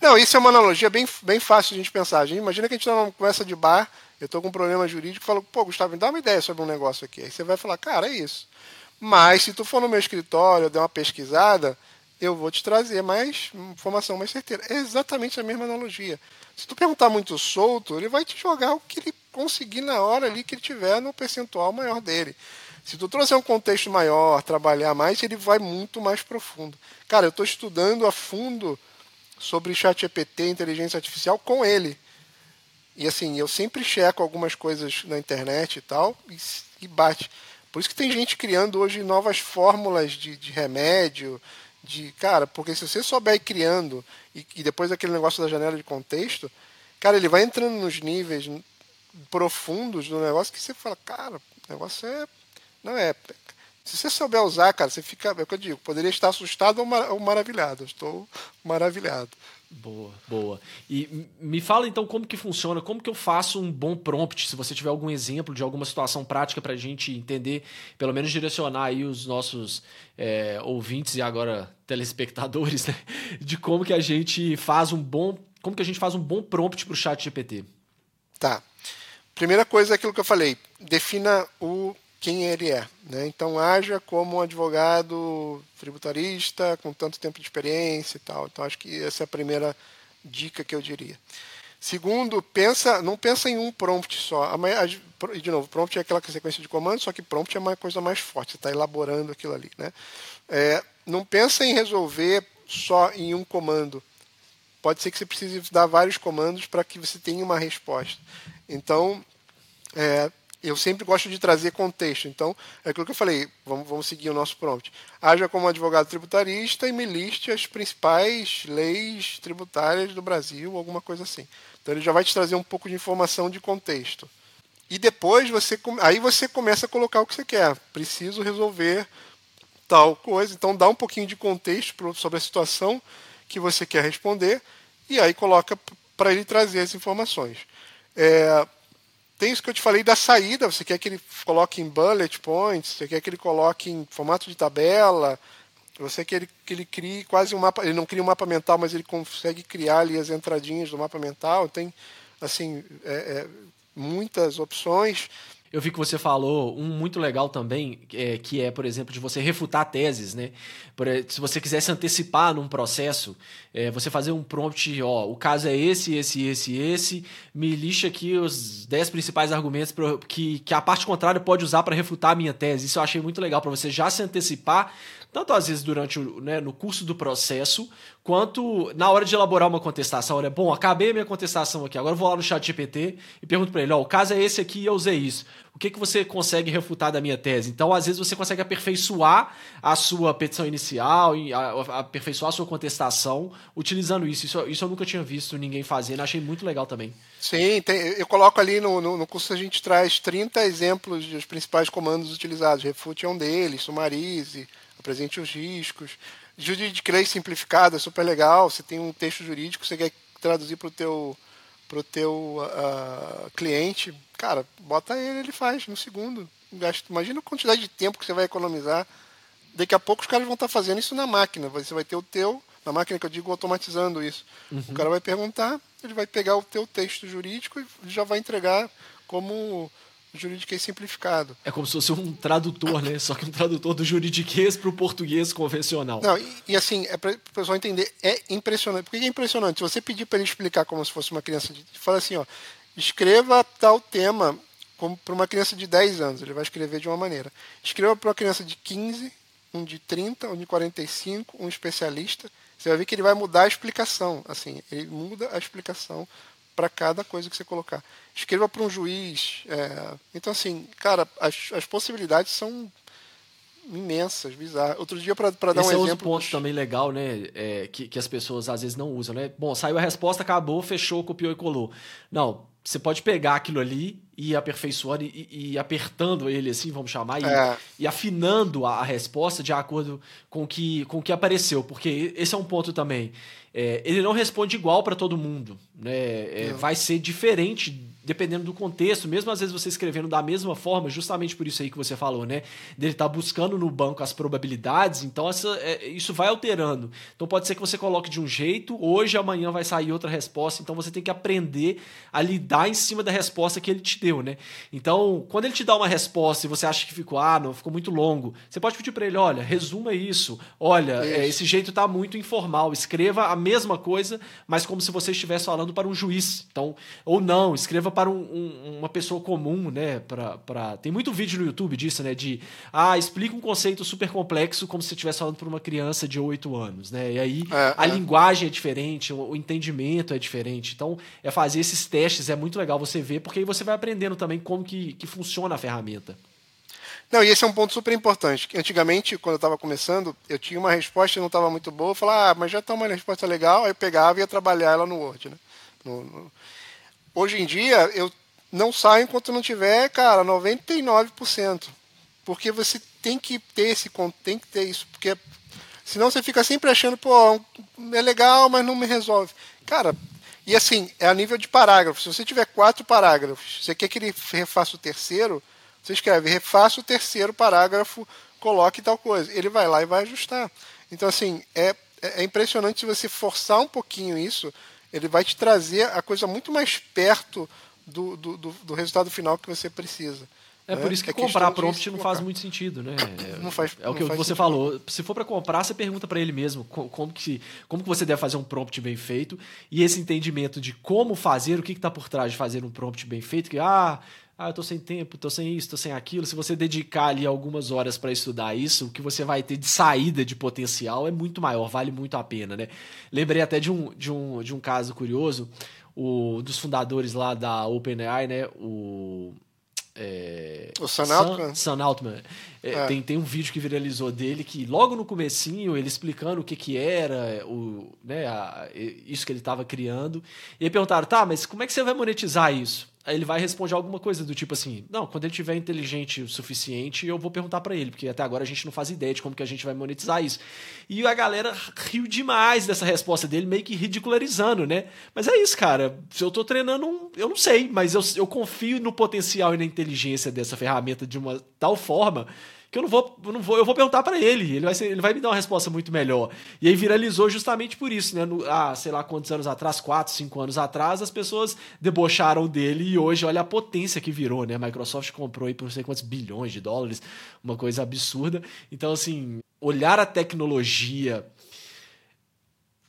Não, isso é uma analogia bem, bem fácil de a gente pensar. A gente, imagina que a gente está numa conversa de bar, eu estou com um problema jurídico falo, pô, Gustavo, me dá uma ideia sobre um negócio aqui. Aí você vai falar, cara, é isso. Mas se tu for no meu escritório, der uma pesquisada, eu vou te trazer mais informação mais certeira. É exatamente a mesma analogia. Se tu perguntar muito solto, ele vai te jogar o que ele conseguir na hora ali que ele tiver no percentual maior dele. Se tu trouxer um contexto maior, trabalhar mais, ele vai muito mais profundo. Cara, eu estou estudando a fundo sobre chat GPT, inteligência artificial, com ele. E assim, eu sempre checo algumas coisas na internet e tal, e, e bate. Por isso que tem gente criando hoje novas fórmulas de, de remédio, de cara, porque se você souber ir criando e, e, depois aquele negócio da janela de contexto, cara, ele vai entrando nos níveis profundos do negócio que você fala, cara, o negócio é não é se você souber usar, cara, você fica, é o que eu digo, poderia estar assustado ou, mar, ou maravilhado. estou maravilhado. Boa, boa. E me fala então como que funciona, como que eu faço um bom prompt, se você tiver algum exemplo de alguma situação prática para a gente entender, pelo menos direcionar aí os nossos é, ouvintes e agora telespectadores, né, de como que a gente faz um bom, como que a gente faz um bom prompt para o chat GPT. Tá. Primeira coisa é aquilo que eu falei, defina o quem ele é. Né? Então, haja como um advogado tributarista com tanto tempo de experiência e tal. Então, acho que essa é a primeira dica que eu diria. Segundo, pensa, não pensa em um prompt só. E, de novo, prompt é aquela sequência de comandos, só que prompt é uma coisa mais forte, você está elaborando aquilo ali. Né? É, não pensa em resolver só em um comando. Pode ser que você precise dar vários comandos para que você tenha uma resposta. Então, é, eu sempre gosto de trazer contexto. Então, é aquilo que eu falei, vamos, vamos seguir o nosso prompt. Haja como advogado tributarista e me liste as principais leis tributárias do Brasil, alguma coisa assim. Então, ele já vai te trazer um pouco de informação de contexto. E depois, você aí você começa a colocar o que você quer. Preciso resolver tal coisa. Então, dá um pouquinho de contexto sobre a situação que você quer responder e aí coloca para ele trazer as informações. É, tem isso que eu te falei da saída, você quer que ele coloque em bullet points, você quer que ele coloque em formato de tabela, você quer que ele, que ele crie quase um mapa, ele não cria um mapa mental, mas ele consegue criar ali as entradinhas do mapa mental, tem assim é, é, muitas opções. Eu vi que você falou um muito legal também, é, que é, por exemplo, de você refutar teses, né? Por, se você quisesse antecipar num processo, é, você fazer um prompt, ó, o caso é esse, esse, esse, esse, me lixa aqui os 10 principais argumentos que, que a parte contrária pode usar para refutar a minha tese. Isso eu achei muito legal, para você já se antecipar tanto às vezes durante né, no curso do processo, quanto na hora de elaborar uma contestação. Olha, bom, acabei a minha contestação aqui, agora vou lá no chat GPT e pergunto para ele, ó, o caso é esse aqui e eu usei isso. O que, que você consegue refutar da minha tese? Então, às vezes, você consegue aperfeiçoar a sua petição inicial, aperfeiçoar a sua contestação utilizando isso. Isso, isso eu nunca tinha visto ninguém fazendo, achei muito legal também. Sim, tem, eu coloco ali no, no, no, curso a gente traz 30 exemplos dos principais comandos utilizados. Refute é um deles, sumarize, apresente os riscos. Juridiclei simplificado é super legal. Você tem um texto jurídico, você quer traduzir para o teu, pro teu uh, cliente, cara, bota ele, ele faz no segundo. gasto, imagina a quantidade de tempo que você vai economizar. Daqui a pouco os caras vão estar fazendo isso na máquina. Você vai ter o teu, na máquina que eu digo automatizando isso. Uhum. O cara vai perguntar, ele vai pegar o teu texto jurídico e já vai entregar como juridiquês simplificado. É como se fosse um tradutor, né? Só que um tradutor do juridiquês para o português convencional. Não, e, e assim, é para o pessoal entender, é impressionante. Por que é impressionante? Se você pedir para ele explicar como se fosse uma criança, de, fala assim, ó, escreva tal tema como para uma criança de 10 anos, ele vai escrever de uma maneira. Escreva para uma criança de 15, um de 30, um de 45, um especialista. Você vai ver que ele vai mudar a explicação, assim, ele muda a explicação para cada coisa que você colocar. Escreva para um juiz. É... Então, assim, cara, as, as possibilidades são imensas, bizarras. Outro dia, para dar Esse um é exemplo. Esse é ponto também legal, né? É, que, que as pessoas às vezes não usam, né? Bom, saiu a resposta, acabou, fechou, copiou e colou. Não, você pode pegar aquilo ali e aperfeiçoando e, e, apertando ele, assim, vamos chamar, e, é. e afinando a, a, resposta de acordo com que, com o que apareceu. Porque esse é um ponto também. É, ele não responde igual para todo mundo. Né? É, vai ser diferente dependendo do contexto, mesmo às vezes você escrevendo da mesma forma, justamente por isso aí que você falou, né? Dele estar tá buscando no banco as probabilidades, então essa, é, isso vai alterando. Então pode ser que você coloque de um jeito, hoje, amanhã vai sair outra resposta, então você tem que aprender a lidar em cima da resposta que ele te deu, né? Então, quando ele te dá uma resposta e você acha que ficou, ah, não, ficou muito longo, você pode pedir para ele, olha, resuma isso, olha, é, esse jeito está muito informal, escreva a mesma coisa, mas como se você estivesse falando para um juiz. Então, ou não, escreva para um, um, uma pessoa comum, né? Pra, pra... Tem muito vídeo no YouTube disso, né? De ah, explica um conceito super complexo como se você estivesse falando para uma criança de 8 anos, né? E aí é, a é. linguagem é diferente, o, entendimento é diferente. Então, é fazer esses testes é muito legal você ver, porque aí você vai aprendendo também como que, que funciona a ferramenta. Não, e esse é um ponto super importante. Antigamente, quando eu estava começando, eu tinha uma resposta e não estava muito boa, eu falava, ah, mas já está uma resposta legal, aí eu pegava e ia trabalhar ela no Word, né? No, no... Hoje em dia, eu não saio enquanto não tiver, cara, 99%. Porque você tem que ter esse tem que ter isso, porque senão você fica sempre achando, pô, é legal, mas não me resolve. Cara, e assim, é a nível de parágrafo. Se você tiver quatro parágrafos, você quer que ele refaça o terceiro, você escreve refaça o terceiro parágrafo, coloque tal coisa. Ele vai lá e vai ajustar. Então, assim, é, é impressionante se você forçar um pouquinho isso, ele vai te trazer a coisa muito mais perto do, do, do, do resultado final que você precisa. É né? por isso que é comprar prompt não faz muito sentido, né? Não faz. É o que você sentido. falou. Se for para comprar, você pergunta para ele mesmo como que como que você deve fazer um prompt bem feito e esse entendimento de como fazer, o que está por trás de fazer um prompt bem feito, que ah ah, eu tô sem tempo, tô sem isso, tô sem aquilo. Se você dedicar ali algumas horas para estudar isso, o que você vai ter de saída de potencial é muito maior, vale muito a pena, né? Lembrei até de um, de um, de um caso curioso, o dos fundadores lá da OpenAI, né? O é, o Sam Altman? Sam, Altman. É, é. Tem, tem um vídeo que viralizou dele que logo no comecinho ele explicando o que que era o, né, a, isso que ele estava criando. E aí perguntaram, tá, mas como é que você vai monetizar isso? Aí ele vai responder alguma coisa do tipo assim: Não, quando ele tiver inteligente o suficiente, eu vou perguntar para ele, porque até agora a gente não faz ideia de como que a gente vai monetizar isso. E a galera riu demais dessa resposta dele, meio que ridicularizando, né? Mas é isso, cara. Se eu tô treinando, eu não sei, mas eu, eu confio no potencial e na inteligência dessa ferramenta de uma tal forma que eu não vou, eu não vou, eu vou perguntar para ele, ele vai, ser, ele vai me dar uma resposta muito melhor. E aí viralizou justamente por isso, né? No, ah, sei lá quantos anos atrás, quatro, cinco anos atrás, as pessoas debocharam dele e hoje olha a potência que virou, né? A Microsoft comprou aí por não sei quantos bilhões de dólares, uma coisa absurda. Então, assim, olhar a tecnologia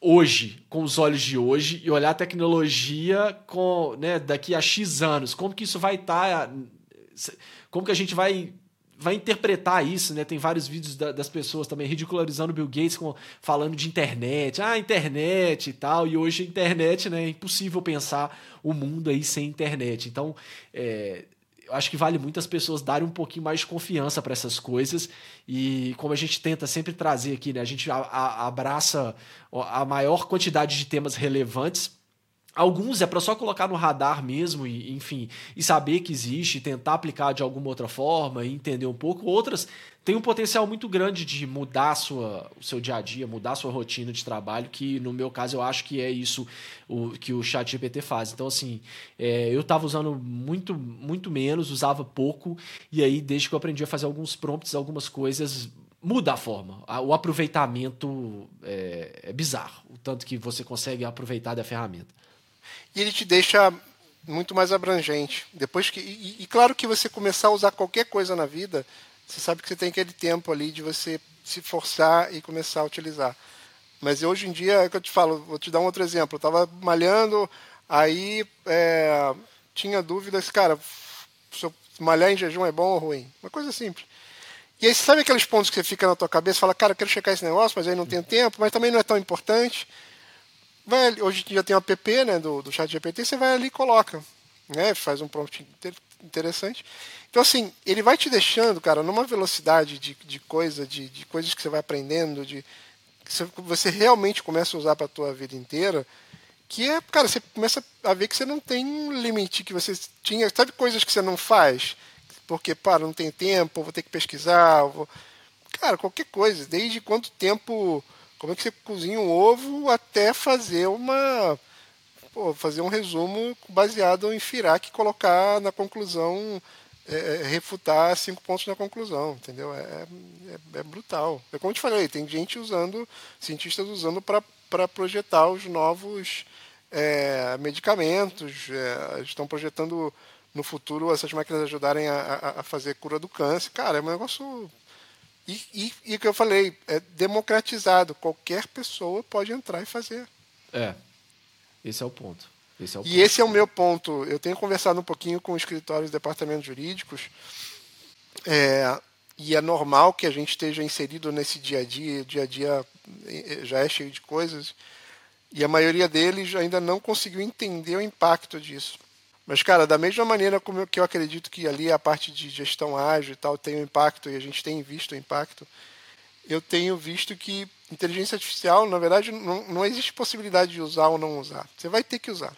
hoje, com os olhos de hoje, e olhar a tecnologia com, né, daqui a X anos, como que isso vai estar. Tá, como que a gente vai vai interpretar isso, né? Tem vários vídeos da, das pessoas também ridicularizando o Bill Gates com, falando de internet, ah, internet e tal. E hoje a internet, né? É impossível pensar o mundo aí sem internet. Então, é, eu acho que vale muito as pessoas darem um pouquinho mais de confiança para essas coisas e como a gente tenta sempre trazer aqui, né? A gente a, a, abraça a maior quantidade de temas relevantes Alguns é para só colocar no radar mesmo, e, enfim, e saber que existe, tentar aplicar de alguma outra forma e entender um pouco. Outras têm um potencial muito grande de mudar sua, o seu dia a dia, mudar a sua rotina de trabalho, que no meu caso eu acho que é isso o, que o chat GPT faz. Então, assim, é, eu estava usando muito, muito menos, usava pouco, e aí, desde que eu aprendi a fazer alguns prompts, algumas coisas, muda a forma. O aproveitamento é, é bizarro, o tanto que você consegue aproveitar da ferramenta e ele te deixa muito mais abrangente. Depois que e, e, claro que você começar a usar qualquer coisa na vida, você sabe que você tem aquele tempo ali de você se forçar e começar a utilizar. Mas hoje em dia, é que eu te falo, vou te dar um outro exemplo. Eu estava malhando, aí é, tinha dúvidas, cara, se malhar em jejum é bom ou ruim? Uma coisa simples. E aí, sabe aqueles pontos que você fica na tua cabeça, fala, cara, eu quero checar esse negócio, mas aí não tenho tempo, mas também não é tão importante vai, hoje já tem o app né, do, do chat GPT, você vai ali e coloca. Né, faz um prompt interessante. Então, assim, ele vai te deixando, cara, numa velocidade de, de coisa, de, de coisas que você vai aprendendo, de que você realmente começa a usar para a tua vida inteira, que é, cara, você começa a ver que você não tem um limite que você tinha. Sabe coisas que você não faz? Porque, para, não tem tempo, vou ter que pesquisar. Vou... Cara, qualquer coisa. Desde quanto tempo como é que você cozinha um ovo até fazer uma pô, fazer um resumo baseado em Firac e colocar na conclusão é, é, refutar cinco pontos na conclusão, entendeu? É, é, é, brutal. É como eu te falei, tem gente usando, cientistas usando para projetar os novos é, medicamentos, é, estão projetando no futuro essas máquinas ajudarem a, a, a, fazer cura do câncer. Cara, é um negócio e, e, e o que eu falei, é democratizado. Qualquer pessoa pode entrar e fazer. É. Esse é o ponto. Esse é o e ponto. esse é o meu ponto. Eu tenho conversado um pouquinho com escritórios e departamentos jurídicos. É, e é normal que a gente esteja inserido nesse dia a dia. O dia a dia é, já é cheio de coisas. E a maioria deles ainda não conseguiu entender o impacto disso. Mas, cara, da mesma maneira como que eu acredito que ali a parte de gestão ágil e tal tem um impacto, e a gente tem visto o impacto, eu tenho visto que inteligência artificial, na verdade, não, não existe possibilidade de usar ou não usar. Você vai ter que usar.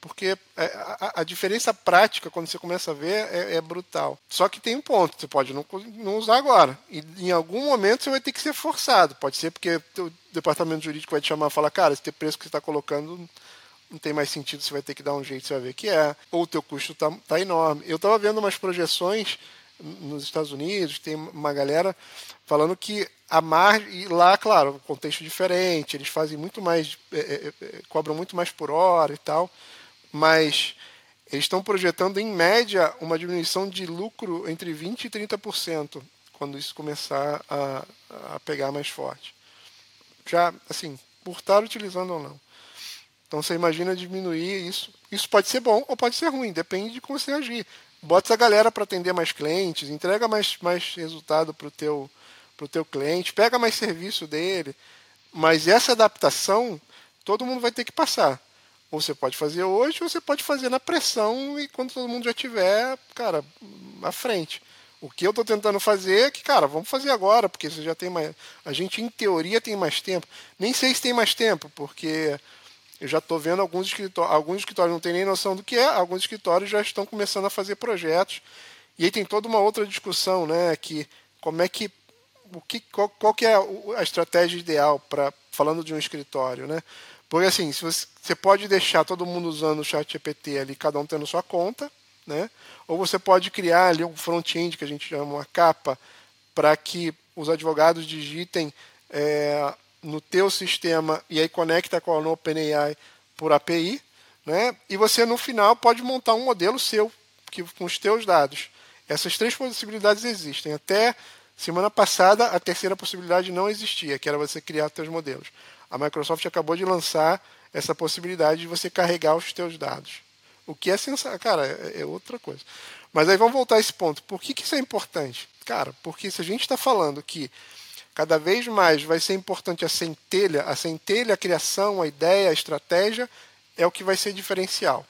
Porque é, a, a diferença prática, quando você começa a ver, é, é, brutal. Só que tem um ponto, você pode não, não usar agora. E em algum momento você vai ter que ser forçado. Pode ser porque o departamento jurídico vai te chamar e falar, cara, esse preço que você está colocando não tem mais sentido, você vai ter que dar um jeito, você vai ver que é, ou o teu custo está tá enorme. Eu estava vendo umas projeções nos Estados Unidos, tem uma galera falando que a margem, e lá, claro, contexto diferente, eles fazem muito mais, é, é, é, cobram muito mais por hora e tal, mas eles estão projetando, em média, uma diminuição de lucro entre 20% e 30% quando isso começar a, a pegar mais forte. Já, assim, por estar utilizando ou não. Então você imagina diminuir isso. Isso pode ser bom ou pode ser ruim, depende de como você agir. Bota essa galera para atender mais clientes, entrega mais, mais resultado para o teu, pro teu cliente, pega mais serviço dele. Mas essa adaptação, todo mundo vai ter que passar. Ou você pode fazer hoje, ou você pode fazer na pressão e quando todo mundo já tiver, cara, à frente. O que eu estou tentando fazer é que, cara, vamos fazer agora, porque você já tem mais. A gente, em teoria, tem mais tempo. Nem sei se tem mais tempo, porque eu já estou vendo alguns escritórios, alguns escritórios não têm nem noção do que é, alguns escritórios já estão começando a fazer projetos. E aí tem toda uma outra discussão, né, que como é que o que qual, qual que é a estratégia ideal para falando de um escritório, né? Porque assim, se você, você pode deixar todo mundo usando o chat GPT ali, cada um tendo sua conta, né? Ou você pode criar ali um front-end que a gente chama uma capa para que os advogados digitem é, no teu sistema e aí conecta com a OpenAI por API, né? E você no final pode montar um modelo seu que, com os teus dados. Essas três possibilidades existem. Até semana passada a terceira possibilidade não existia, que era você criar teus modelos. A Microsoft acabou de lançar essa possibilidade de você carregar os teus dados. O que é sensacional, cara, é, é outra coisa. Mas aí vamos voltar a esse ponto. Por que, que isso é importante? Cara, porque se a gente está falando que Cada vez mais vai ser importante a centelha, a centelha, a criação, a ideia, a estratégia é o que vai ser diferencial.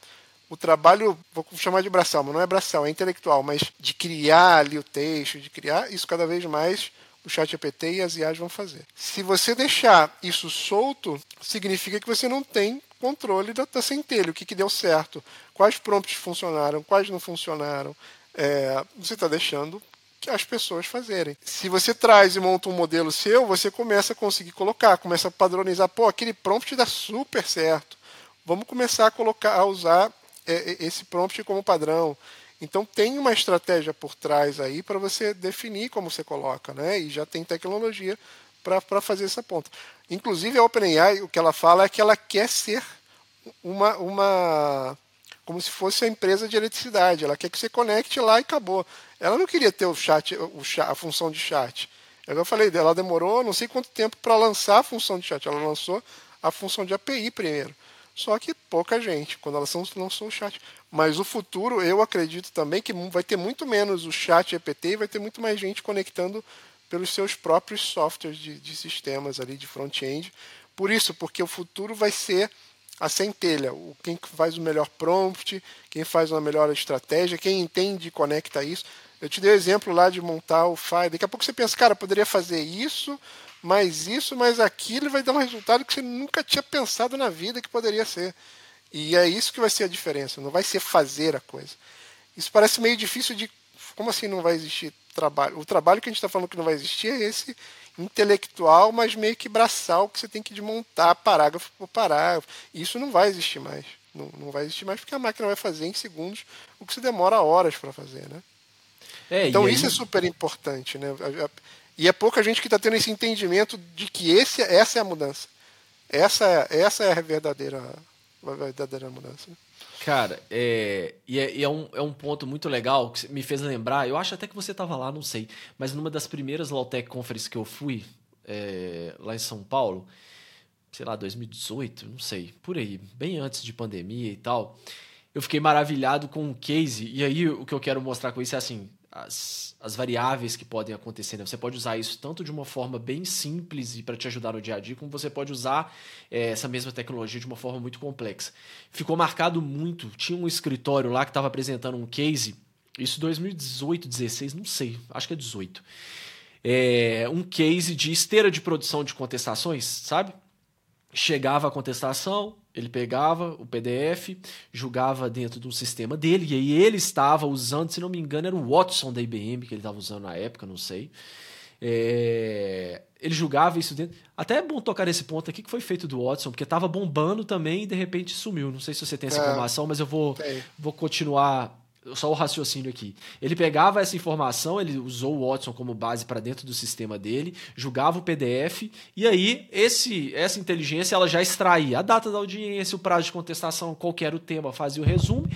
O trabalho, vou chamar de braçal, mas não é braçal, é intelectual, mas de criar ali o texto, de criar, isso cada vez mais o chat GPT e as IAs vão fazer. Se você deixar isso solto, significa que você não tem controle da, da centelha, o que, que deu certo, quais prompts funcionaram, quais não funcionaram. É, você está deixando as pessoas fazerem. Se você traz e monta um modelo seu, você começa a conseguir colocar, começa a padronizar. Pô, aquele prompt dá super certo. Vamos começar a colocar, a usar é, é esse prompt como padrão. Então tem uma estratégia por trás aí para você definir como você coloca, né? E já tem tecnologia para fazer essa ponta. Inclusive a OpenAI, o que ela fala é que ela quer ser uma, uma como se fosse a empresa de eletricidade. Ela quer que você conecte lá e acabou. Ela não queria ter o chat, o chat a função de chat. Eu falei, ela demorou não sei quanto tempo para lançar a função de chat. Ela lançou a função de API primeiro. Só que pouca gente, quando ela lançou o chat. Mas o futuro, eu acredito também que vai ter muito menos o chat GPT e vai ter muito mais gente conectando pelos seus próprios softwares de, de sistemas ali de front-end. Por isso, porque o futuro vai ser a centelha, o, quem faz o melhor prompt, quem faz uma melhor estratégia, quem entende e conecta isso. Eu te dei o exemplo lá de montar o file. Daqui a pouco você pensa, cara, poderia fazer isso, mais isso, mais aquilo, vai dar um resultado que você nunca tinha pensado na vida que poderia ser. E é isso que vai ser a diferença, não vai ser fazer a coisa. Isso parece meio difícil de. Como assim não vai existir trabalho? O trabalho que a gente está falando que não vai existir é esse intelectual, mas meio que braçal, que você tem que desmontar parágrafo por parágrafo. Isso não vai existir mais. Não, não vai existir mais porque a máquina vai fazer em segundos o que se demora horas para fazer. Né? É, então isso é super importante. Né? E é pouca gente que está tendo esse entendimento de que esse, essa é a mudança. Essa é, essa é a verdadeira a verdadeira mudança. Cara, é, e, é, é, um, é um ponto muito legal que me fez lembrar. Eu acho até que você estava lá, não sei. Mas numa das primeiras Lautec Conference que eu fui, é, lá em São Paulo, sei lá, 2018, não sei, por aí, bem antes de pandemia e tal, eu fiquei maravilhado com o case. E aí o que eu quero mostrar com isso é assim: as, as variáveis que podem acontecer. Né? Você pode usar isso tanto de uma forma bem simples e para te ajudar no dia a dia, como você pode usar é, essa mesma tecnologia de uma forma muito complexa. Ficou marcado muito. Tinha um escritório lá que estava apresentando um case, isso 2018, 16, não sei, acho que é 18. É, um case de esteira de produção de contestações, sabe? Chegava a contestação, ele pegava o PDF, julgava dentro de um sistema dele, e aí ele estava usando, se não me engano, era o Watson da IBM que ele estava usando na época, não sei. É, ele julgava isso dentro. Até é bom tocar nesse ponto aqui que foi feito do Watson, porque estava bombando também e de repente sumiu. Não sei se você tem essa é, informação, mas eu vou, vou continuar só o raciocínio aqui. Ele pegava essa informação, ele usou o Watson como base para dentro do sistema dele, julgava o PDF e aí esse essa inteligência ela já extraía a data da audiência, o prazo de contestação, qualquer o tema, fazia o resumo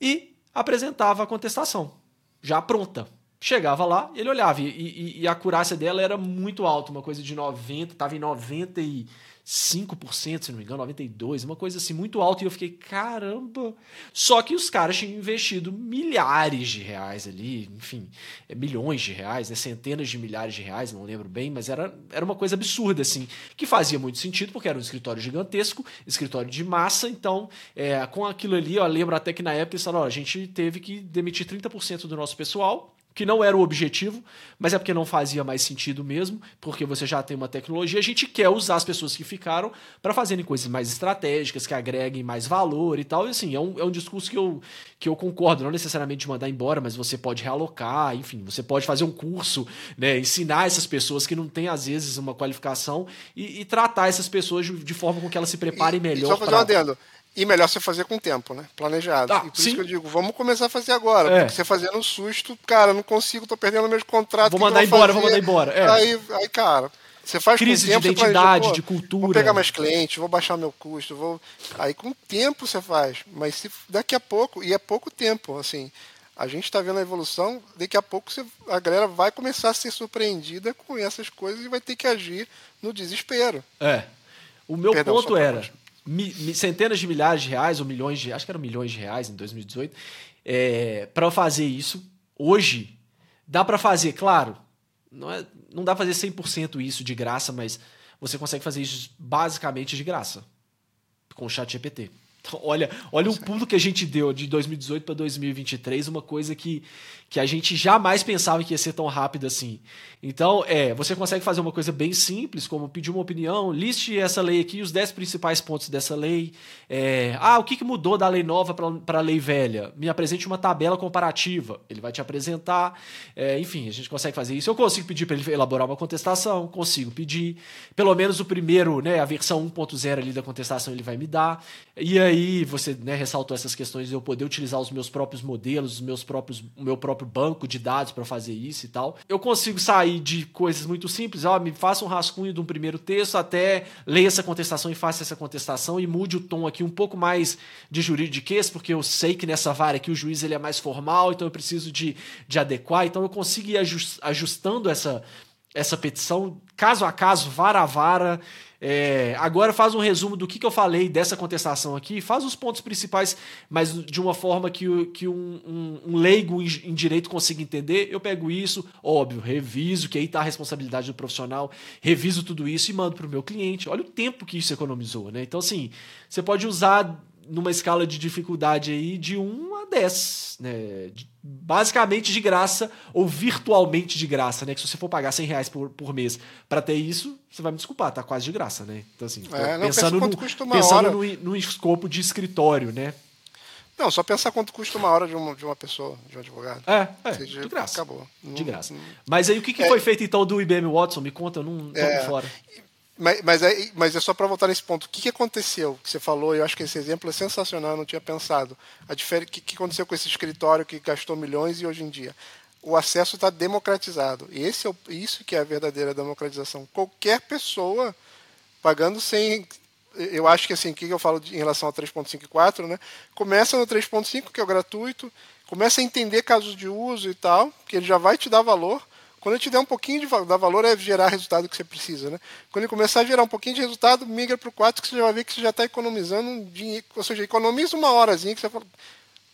e apresentava a contestação já pronta. Chegava lá, ele olhava e, e, e a acurácia dela era muito alta, uma coisa de 90, estava em 90 e 5%, se não me engano, 92%, uma coisa assim muito alta. E eu fiquei, caramba! Só que os caras tinham investido milhares de reais ali, enfim, é, milhões de reais, né? centenas de milhares de reais, não lembro bem, mas era, era uma coisa absurda, assim, que fazia muito sentido, porque era um escritório gigantesco, escritório de massa, então, é, com aquilo ali, eu lembro até que na época eles falaram: a gente teve que demitir 30% do nosso pessoal que não era o objetivo, mas é porque não fazia mais sentido mesmo, porque você já tem uma tecnologia, a gente quer usar as pessoas que ficaram para fazerem coisas mais estratégicas, que agreguem mais valor e tal. E assim, é um, é um discurso que eu, que eu concordo, não necessariamente de mandar embora, mas você pode realocar, enfim, você pode fazer um curso, né, ensinar essas pessoas que não têm, às vezes, uma qualificação e, e tratar essas pessoas de, de, forma com que elas se preparem e, melhor. E só fazer pra... um adendo. E melhor você fazer com tempo, né? Planejado. Ah, e por sim. isso que eu digo, vamos começar a fazer agora. É. Porque você fazendo um susto, cara, não consigo, tô perdendo meus contratos. Vou mandar embora, vou mandar embora. É. Aí, aí, cara, você faz Crise com tempo, de identidade, planeja, de cultura. Vou pegar mais clientes, vou baixar meu custo, vou. Aí com tempo você faz. Mas se daqui a pouco, e é pouco tempo, assim. A gente está vendo a evolução, daqui a pouco você, a galera vai começar a ser surpreendida com essas coisas e vai ter que agir no desespero. É. O meu Perdão, ponto era mi, centenas de milhares de reais, ou milhões de acho que eram milhões de reais em 2018, é, para fazer isso. Hoje, dá para fazer, claro, não, é, não dá para fazer 100% isso de graça, mas você consegue fazer isso basicamente de graça com o chat GPT. Então, olha, olha o pulo que a gente deu de 2018 para 2023, uma coisa que, que a gente jamais pensava que ia ser tão rápido assim. Então, é, você consegue fazer uma coisa bem simples, como pedir uma opinião, liste essa lei aqui, os 10 principais pontos dessa lei. É, ah, o que, que mudou da lei nova para a lei velha? Me apresente uma tabela comparativa. Ele vai te apresentar. É, enfim, a gente consegue fazer isso. Eu consigo pedir para ele elaborar uma contestação, consigo pedir. Pelo menos o primeiro, né, a versão 1.0 ali da contestação ele vai me dar. E aí você né, ressaltou essas questões de eu poder utilizar os meus próprios modelos, os meus próprios, o meu próprio banco de dados para fazer isso e tal. Eu consigo sair de coisas muito simples, ó, me faça um rascunho de um primeiro texto até leia essa contestação e faça essa contestação e mude o tom aqui um pouco mais de juridiquês, porque eu sei que nessa vara aqui o juiz ele é mais formal, então eu preciso de, de adequar, então eu consigo ir ajustando essa, essa petição caso a caso, vara a vara, é, agora faz um resumo do que, que eu falei dessa contestação aqui, faz os pontos principais, mas de uma forma que, que um, um, um leigo em, em, direito consiga entender. Eu pego isso, óbvio, reviso, que aí está a responsabilidade do profissional, reviso tudo isso e mando para o meu cliente. Olha o tempo que isso economizou, né? Então, assim, você pode usar numa escala de dificuldade aí de 1 a 10, né? Basicamente de graça ou virtualmente de graça, né? Que se você for pagar 100 reais por, por mês para ter isso, você vai me desculpar, tá quase de graça, né? Então, assim, é, não, pensando, no, pensando no, no, escopo de escritório, né? Não, só pensar quanto custa uma hora de uma, de uma pessoa, de um advogado. É, é Seja, de graça. Acabou. De graça. Mas aí o que, que é, foi feito então do IBM Watson? Me conta, eu não tô é, fora. Mas, mas, é, mas é só para voltar nesse ponto. O que, que aconteceu? Que você falou, eu acho que esse exemplo é sensacional, eu não tinha pensado. O que, que aconteceu com esse escritório que gastou milhões e hoje em dia? O acesso está democratizado. E esse é o, isso que é a verdadeira democratização. Qualquer pessoa pagando sem. Eu acho que assim, o que eu falo em relação ao 3.5 e 4, né? Começa no 3.5, que é o gratuito, começa a entender casos de uso e tal, que ele já vai te dar valor quando ele te der um pouquinho de valor, é gerar resultado que você precisa. Né? Quando ele começar a gerar um pouquinho de resultado, migra para o 4, que você já vai ver que você já está economizando um dinheiro. Ou seja, economiza uma horazinha que você fala.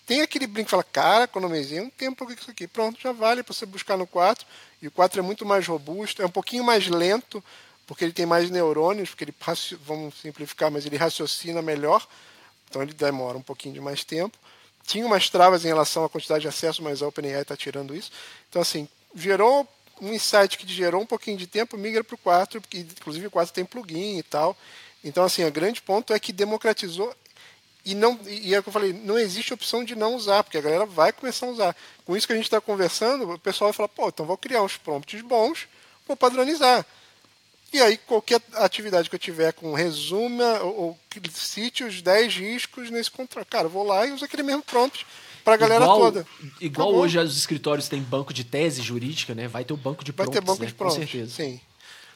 Tem aquele brinco que fala, cara, economizei um tempo com isso aqui. Pronto, já vale para você buscar no 4. E o 4 é muito mais robusto, é um pouquinho mais lento, porque ele tem mais neurônios, porque ele, vamos simplificar, mas ele raciocina melhor. Então ele demora um pouquinho de mais tempo. Tinha umas travas em relação à quantidade de acesso, mas a OpenAI está tirando isso. Então, assim, gerou um insight que gerou um pouquinho de tempo, migra para o 4, porque inclusive o 4 tem plugin e tal. Então, assim, o grande ponto é que democratizou e não e é o que eu falei, não existe opção de não usar, porque a galera vai começar a usar. Com isso que a gente está conversando, o pessoal vai falar, pô, então vou criar uns prompts bons, vou padronizar. E aí, qualquer atividade que eu tiver com resuma ou, ou cite os 10 riscos nesse contrato, cara, vou lá e uso aquele mesmo prompt para a galera igual, toda. Igual Acabou. hoje os escritórios têm banco de tese jurídica, né? Vai ter o banco de prompts, Vai ter banco né? de prompts, com certeza. Sim.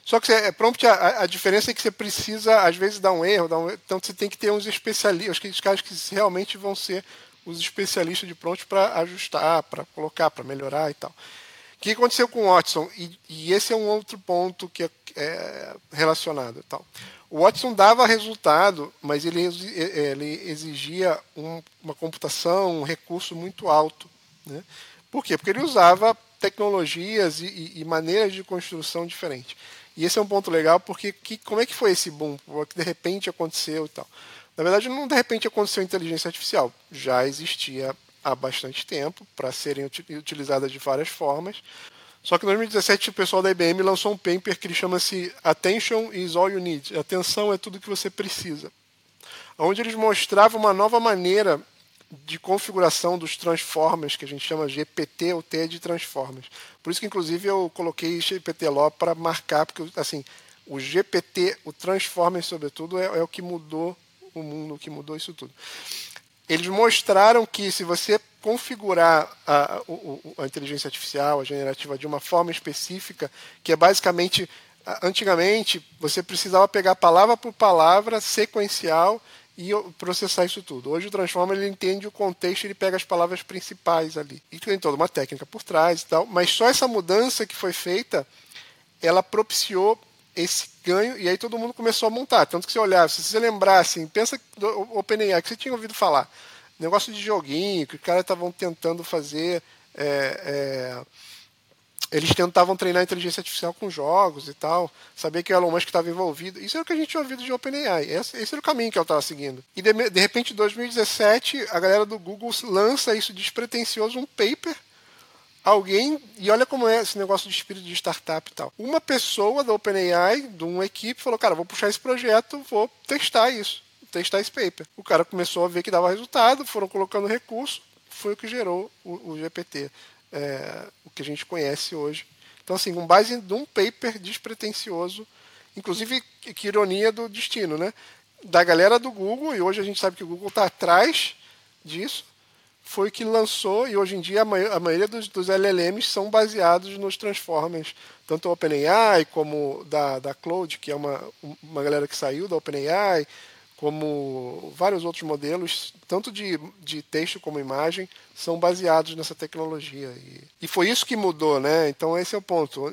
Só que é prompt, a, a, diferença é que você precisa, às vezes, dar um erro, dar um, então você tem que ter uns especialistas, os caras que realmente vão ser os especialistas de prompt para ajustar, para colocar, para melhorar e tal. O que aconteceu com o Watson? E, e esse é um outro ponto que é, é relacionado. E tal. O Watson dava resultado, mas ele, ele exigia um, uma computação, um recurso muito alto. Né? Por quê? Porque ele usava tecnologias e, e, maneiras de construção diferentes. E esse é um ponto legal, porque que, como é que foi esse boom? Que de repente aconteceu e tal. Na verdade, não de repente aconteceu inteligência artificial. Já existia há bastante tempo para serem utilizadas de várias formas. Só que em 2017 o pessoal da IBM lançou um paper que chama-se Attention is all you need. Atenção é tudo que você precisa. Onde eles mostravam uma nova maneira de configuração dos transformers, que a gente chama GPT ou T de transformers. Por isso que inclusive eu coloquei GPT Law para marcar, porque assim, o GPT, o transformer sobretudo, é, é o que mudou o mundo, o que mudou isso tudo. Eles mostraram que se você configurar a, a, a, inteligência artificial, a generativa, de uma forma específica, que é basicamente, antigamente, você precisava pegar palavra por palavra, sequencial, e processar isso tudo. Hoje o Transformer ele entende o contexto, ele pega as palavras principais ali. E tem toda uma técnica por trás e tal, mas só essa mudança que foi feita, ela propiciou esse ganho, e aí todo mundo começou a montar. Tanto que se olhar, se você lembrar assim, pensa do OpenAI, que você tinha ouvido falar negócio de joguinho, que os caras estavam tentando fazer é, é, eles tentavam treinar inteligência artificial com jogos e tal, saber que o Elon Musk estava envolvido. Isso é o que a gente tinha ouvido de OpenAI. Esse, esse era o caminho que eu estava seguindo. E de, de repente, em 2017, a galera do Google lança isso despretensioso, um paper alguém, e olha como é esse negócio de espírito de startup e tal. Uma pessoa da OpenAI, de uma equipe, falou: Cara, vou puxar esse projeto, vou testar isso, testar esse paper. O cara começou a ver que dava resultado, foram colocando recurso, foi o que gerou o, o GPT, é, o que a gente conhece hoje. Então, assim, com base em um paper despretensioso, inclusive, que ironia do destino, né? Da galera do Google, e hoje a gente sabe que o Google está atrás disso, foi que lançou, e hoje em dia a, maioria, a maioria dos, dos, LLMs são baseados nos Transformers, tanto o OpenAI como da, da Cloud, que é uma, uma galera que saiu da OpenAI, como vários outros modelos, tanto de, de texto como imagem, são baseados nessa tecnologia. E, e foi isso que mudou, né? Então esse é o ponto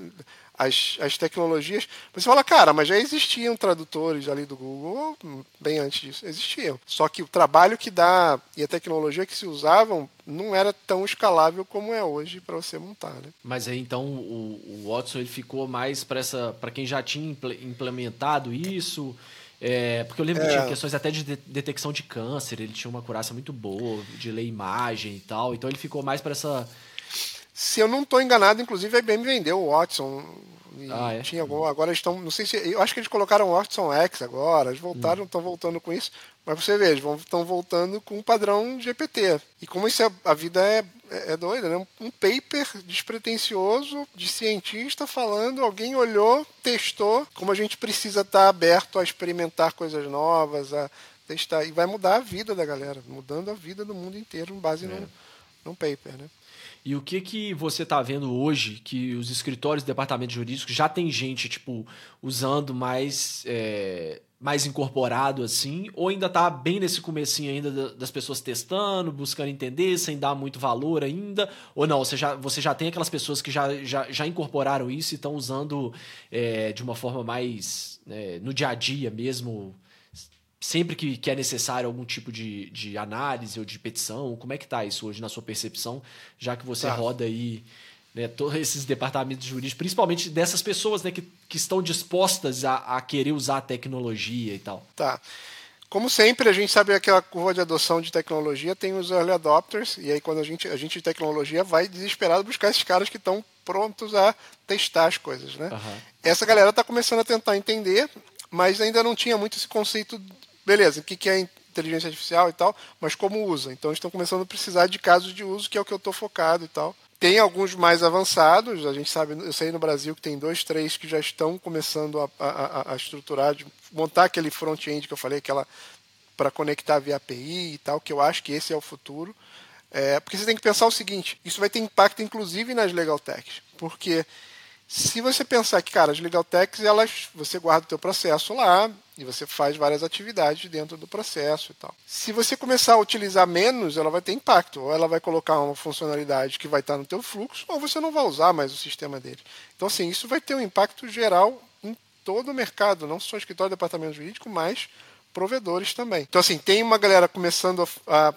as, as tecnologias. Você fala, cara, mas já existiam tradutores ali do Google bem antes disso, existiam. Só que o trabalho que dá e a tecnologia que se usavam não era tão escalável como é hoje para você montar, né? Mas aí então o, o Watson ele ficou mais para essa para quem já tinha implementado isso. É, porque eu lembro é. que tinha é. questões até de detecção de câncer, ele tinha uma curaça muito boa, de ler imagem e tal. Então ele ficou mais para essa se eu não estou enganado, inclusive a IBM vendeu o Watson. Ah, é? tinha algum, agora estão, não sei se, eu acho que eles colocaram o Watson X agora, eles voltaram, estão hum. voltando com isso, mas você vê, eles estão voltando com o padrão GPT. E como isso é, a vida é, é, é doida, né? Um paper despretensioso de cientista falando, alguém olhou, testou, como a gente precisa estar tá aberto a experimentar coisas novas, a testar, e vai mudar a vida da galera, mudando a vida do mundo inteiro, com base é. num, num paper, né? E o que que você está vendo hoje que os escritórios de departamento jurídico já tem gente tipo usando mais é, mais incorporado assim, ou ainda está bem nesse comecinho ainda das pessoas testando, buscando entender, sem dar muito valor ainda, ou não, você já, você já tem aquelas pessoas que já, já, já incorporaram isso e estão usando é, de uma forma mais é, no dia a dia mesmo, sempre que, que é necessário algum tipo de, de análise ou de petição? Como é que está isso hoje na sua percepção, já que você tá. roda aí né, todos esses departamentos jurídicos, principalmente dessas pessoas né, que, que estão dispostas a, a querer usar a tecnologia e tal? Tá. Como sempre, a gente sabe que aquela curva de adoção de tecnologia tem os early adopters, e aí quando a gente, a gente de tecnologia vai desesperado buscar esses caras que estão prontos a testar as coisas. Né? Uhum. Essa galera está começando a tentar entender, mas ainda não tinha muito esse conceito beleza, o que é inteligência artificial e tal, mas como usa. Então estão começando a precisar de casos de uso, que é o que eu estou focado e tal. Tem alguns mais avançados, a gente sabe, eu sei no Brasil que tem dois, três que já estão começando a, a, a estruturar, de montar aquele front-end que eu falei, aquela para conectar via API e tal, que eu acho que esse é o futuro. É, porque você tem que pensar o seguinte, isso vai ter impacto inclusive nas legal techs, porque se você pensar que, cara, as legal techs, elas, você guarda o teu processo lá e você faz várias atividades dentro do processo e tal. Se você começar a utilizar menos, ela vai ter impacto. Ou ela vai colocar uma funcionalidade que vai estar no teu fluxo, ou você não vai usar mais o sistema dele. Então, assim, isso vai ter um impacto geral em todo o mercado, não só escritório de departamento jurídico, mas provedores também. Então, assim, tem uma galera começando a, a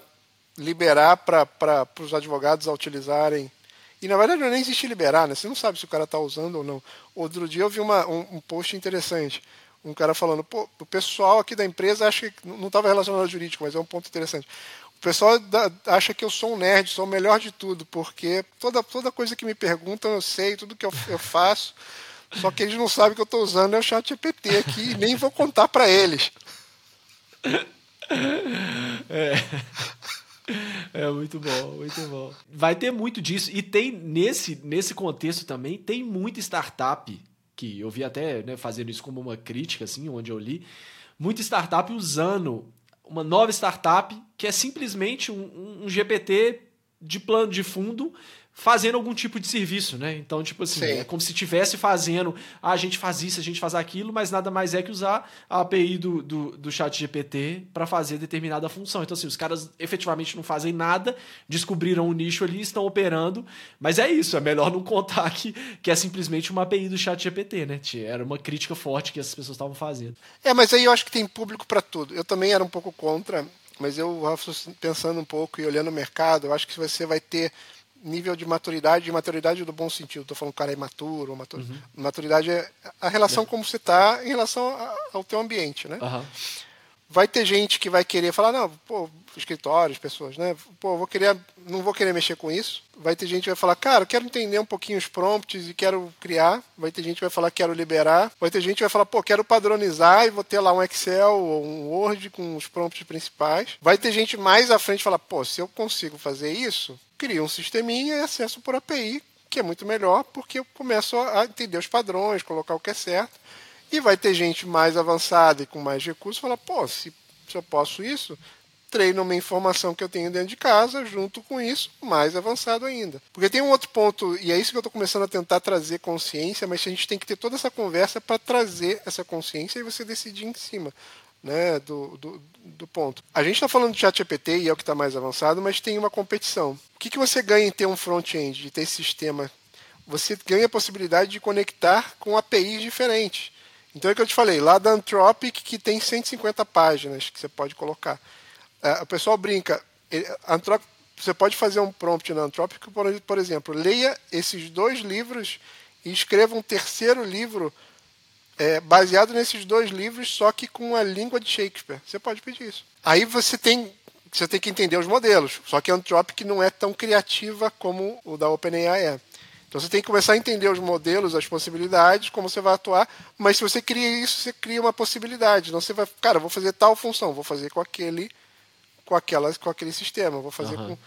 liberar para os advogados a utilizarem e na verdade não nem existe liberar, né? Você não sabe se o cara está usando ou não. Outro dia eu vi uma, um, um, post interessante. Um cara falando, pô, o pessoal aqui da empresa acha que. Não estava relacionado ao jurídico, mas é um ponto interessante. O pessoal da, acha que eu sou um nerd, sou o melhor de tudo, porque toda, toda coisa que me perguntam eu sei, tudo que eu, eu faço. Só que eles não sabem que eu estou usando é o chat GPT aqui e nem vou contar para eles. É. É muito bom, muito bom. Vai ter muito disso. E tem, nesse, nesse contexto também, tem muita startup, que eu vi até né, fazendo isso como uma crítica, assim, onde eu li, muita startup usando uma nova startup que é simplesmente um, um GPT de plano de fundo fazendo algum tipo de serviço, né? Então, tipo assim, Sim. é como se estivesse fazendo, ah, a gente faz isso, a gente faz aquilo, mas nada mais é que usar a API do, do, do chat GPT para fazer determinada função. Então, assim, os caras efetivamente não fazem nada, descobriram um nicho ali, estão operando, mas é isso, é melhor não contar que, que é simplesmente uma API do chat GPT, né? Era uma crítica forte que essas pessoas estavam fazendo. É, mas aí eu acho que tem público para tudo. Eu também era um pouco contra, mas eu pensando um pouco e olhando o mercado, eu acho que você vai ter nível de maturidade, de maturidade do bom sentido. Estou falando que o cara é imaturo, matur... uhum. maturidade é a relação como você está em relação ao teu ambiente, né? Uhum. Vai ter gente que vai querer falar, não, pô, escritórios, pessoas, né? Pô, vou querer, não vou querer mexer com isso. Vai ter gente que vai falar, cara, quero entender um pouquinho os prompts e quero criar. Vai ter gente que vai falar, quero liberar. Vai ter gente que vai falar, pô, quero padronizar e vou ter lá um Excel ou um Word com os prompts principais. Vai ter gente mais à frente falar, pô, se eu consigo fazer isso, cria um sisteminha e acesso por API, que é muito melhor, porque eu começo a entender os padrões, colocar o que é certo. E vai ter gente mais avançada e com mais recursos falar, pô, se, se eu posso isso, treino uma informação que eu tenho dentro de casa, junto com isso, mais avançado ainda. Porque tem um outro ponto, e é isso que eu estou começando a tentar trazer consciência, mas a gente tem que ter toda essa conversa para trazer essa consciência e você decidir em cima. Né, do, do, do ponto. A gente está falando de ChatGPT e é o que está mais avançado, mas tem uma competição. O que, que você ganha em ter um front-end, de ter esse sistema? Você ganha a possibilidade de conectar com APIs diferentes. Então é o que eu te falei, lá da Anthropic, que tem 150 páginas que você pode colocar. É, o pessoal brinca, Anthropic, você pode fazer um prompt na Anthropic, por, por exemplo, leia esses dois livros e escreva um terceiro livro é, baseado nesses dois livros, só que com a língua de Shakespeare. Você pode pedir isso. Aí você tem você tem que entender os modelos. Só que a Anthropic não é tão criativa como o da OpenAI é. Então você tem que começar a entender os modelos, as possibilidades, como você vai atuar, mas se você cria isso, você cria uma possibilidade. Não você vai, cara, vou fazer tal função, vou fazer com aquele com aquelas com aquele sistema, vou fazer uhum. com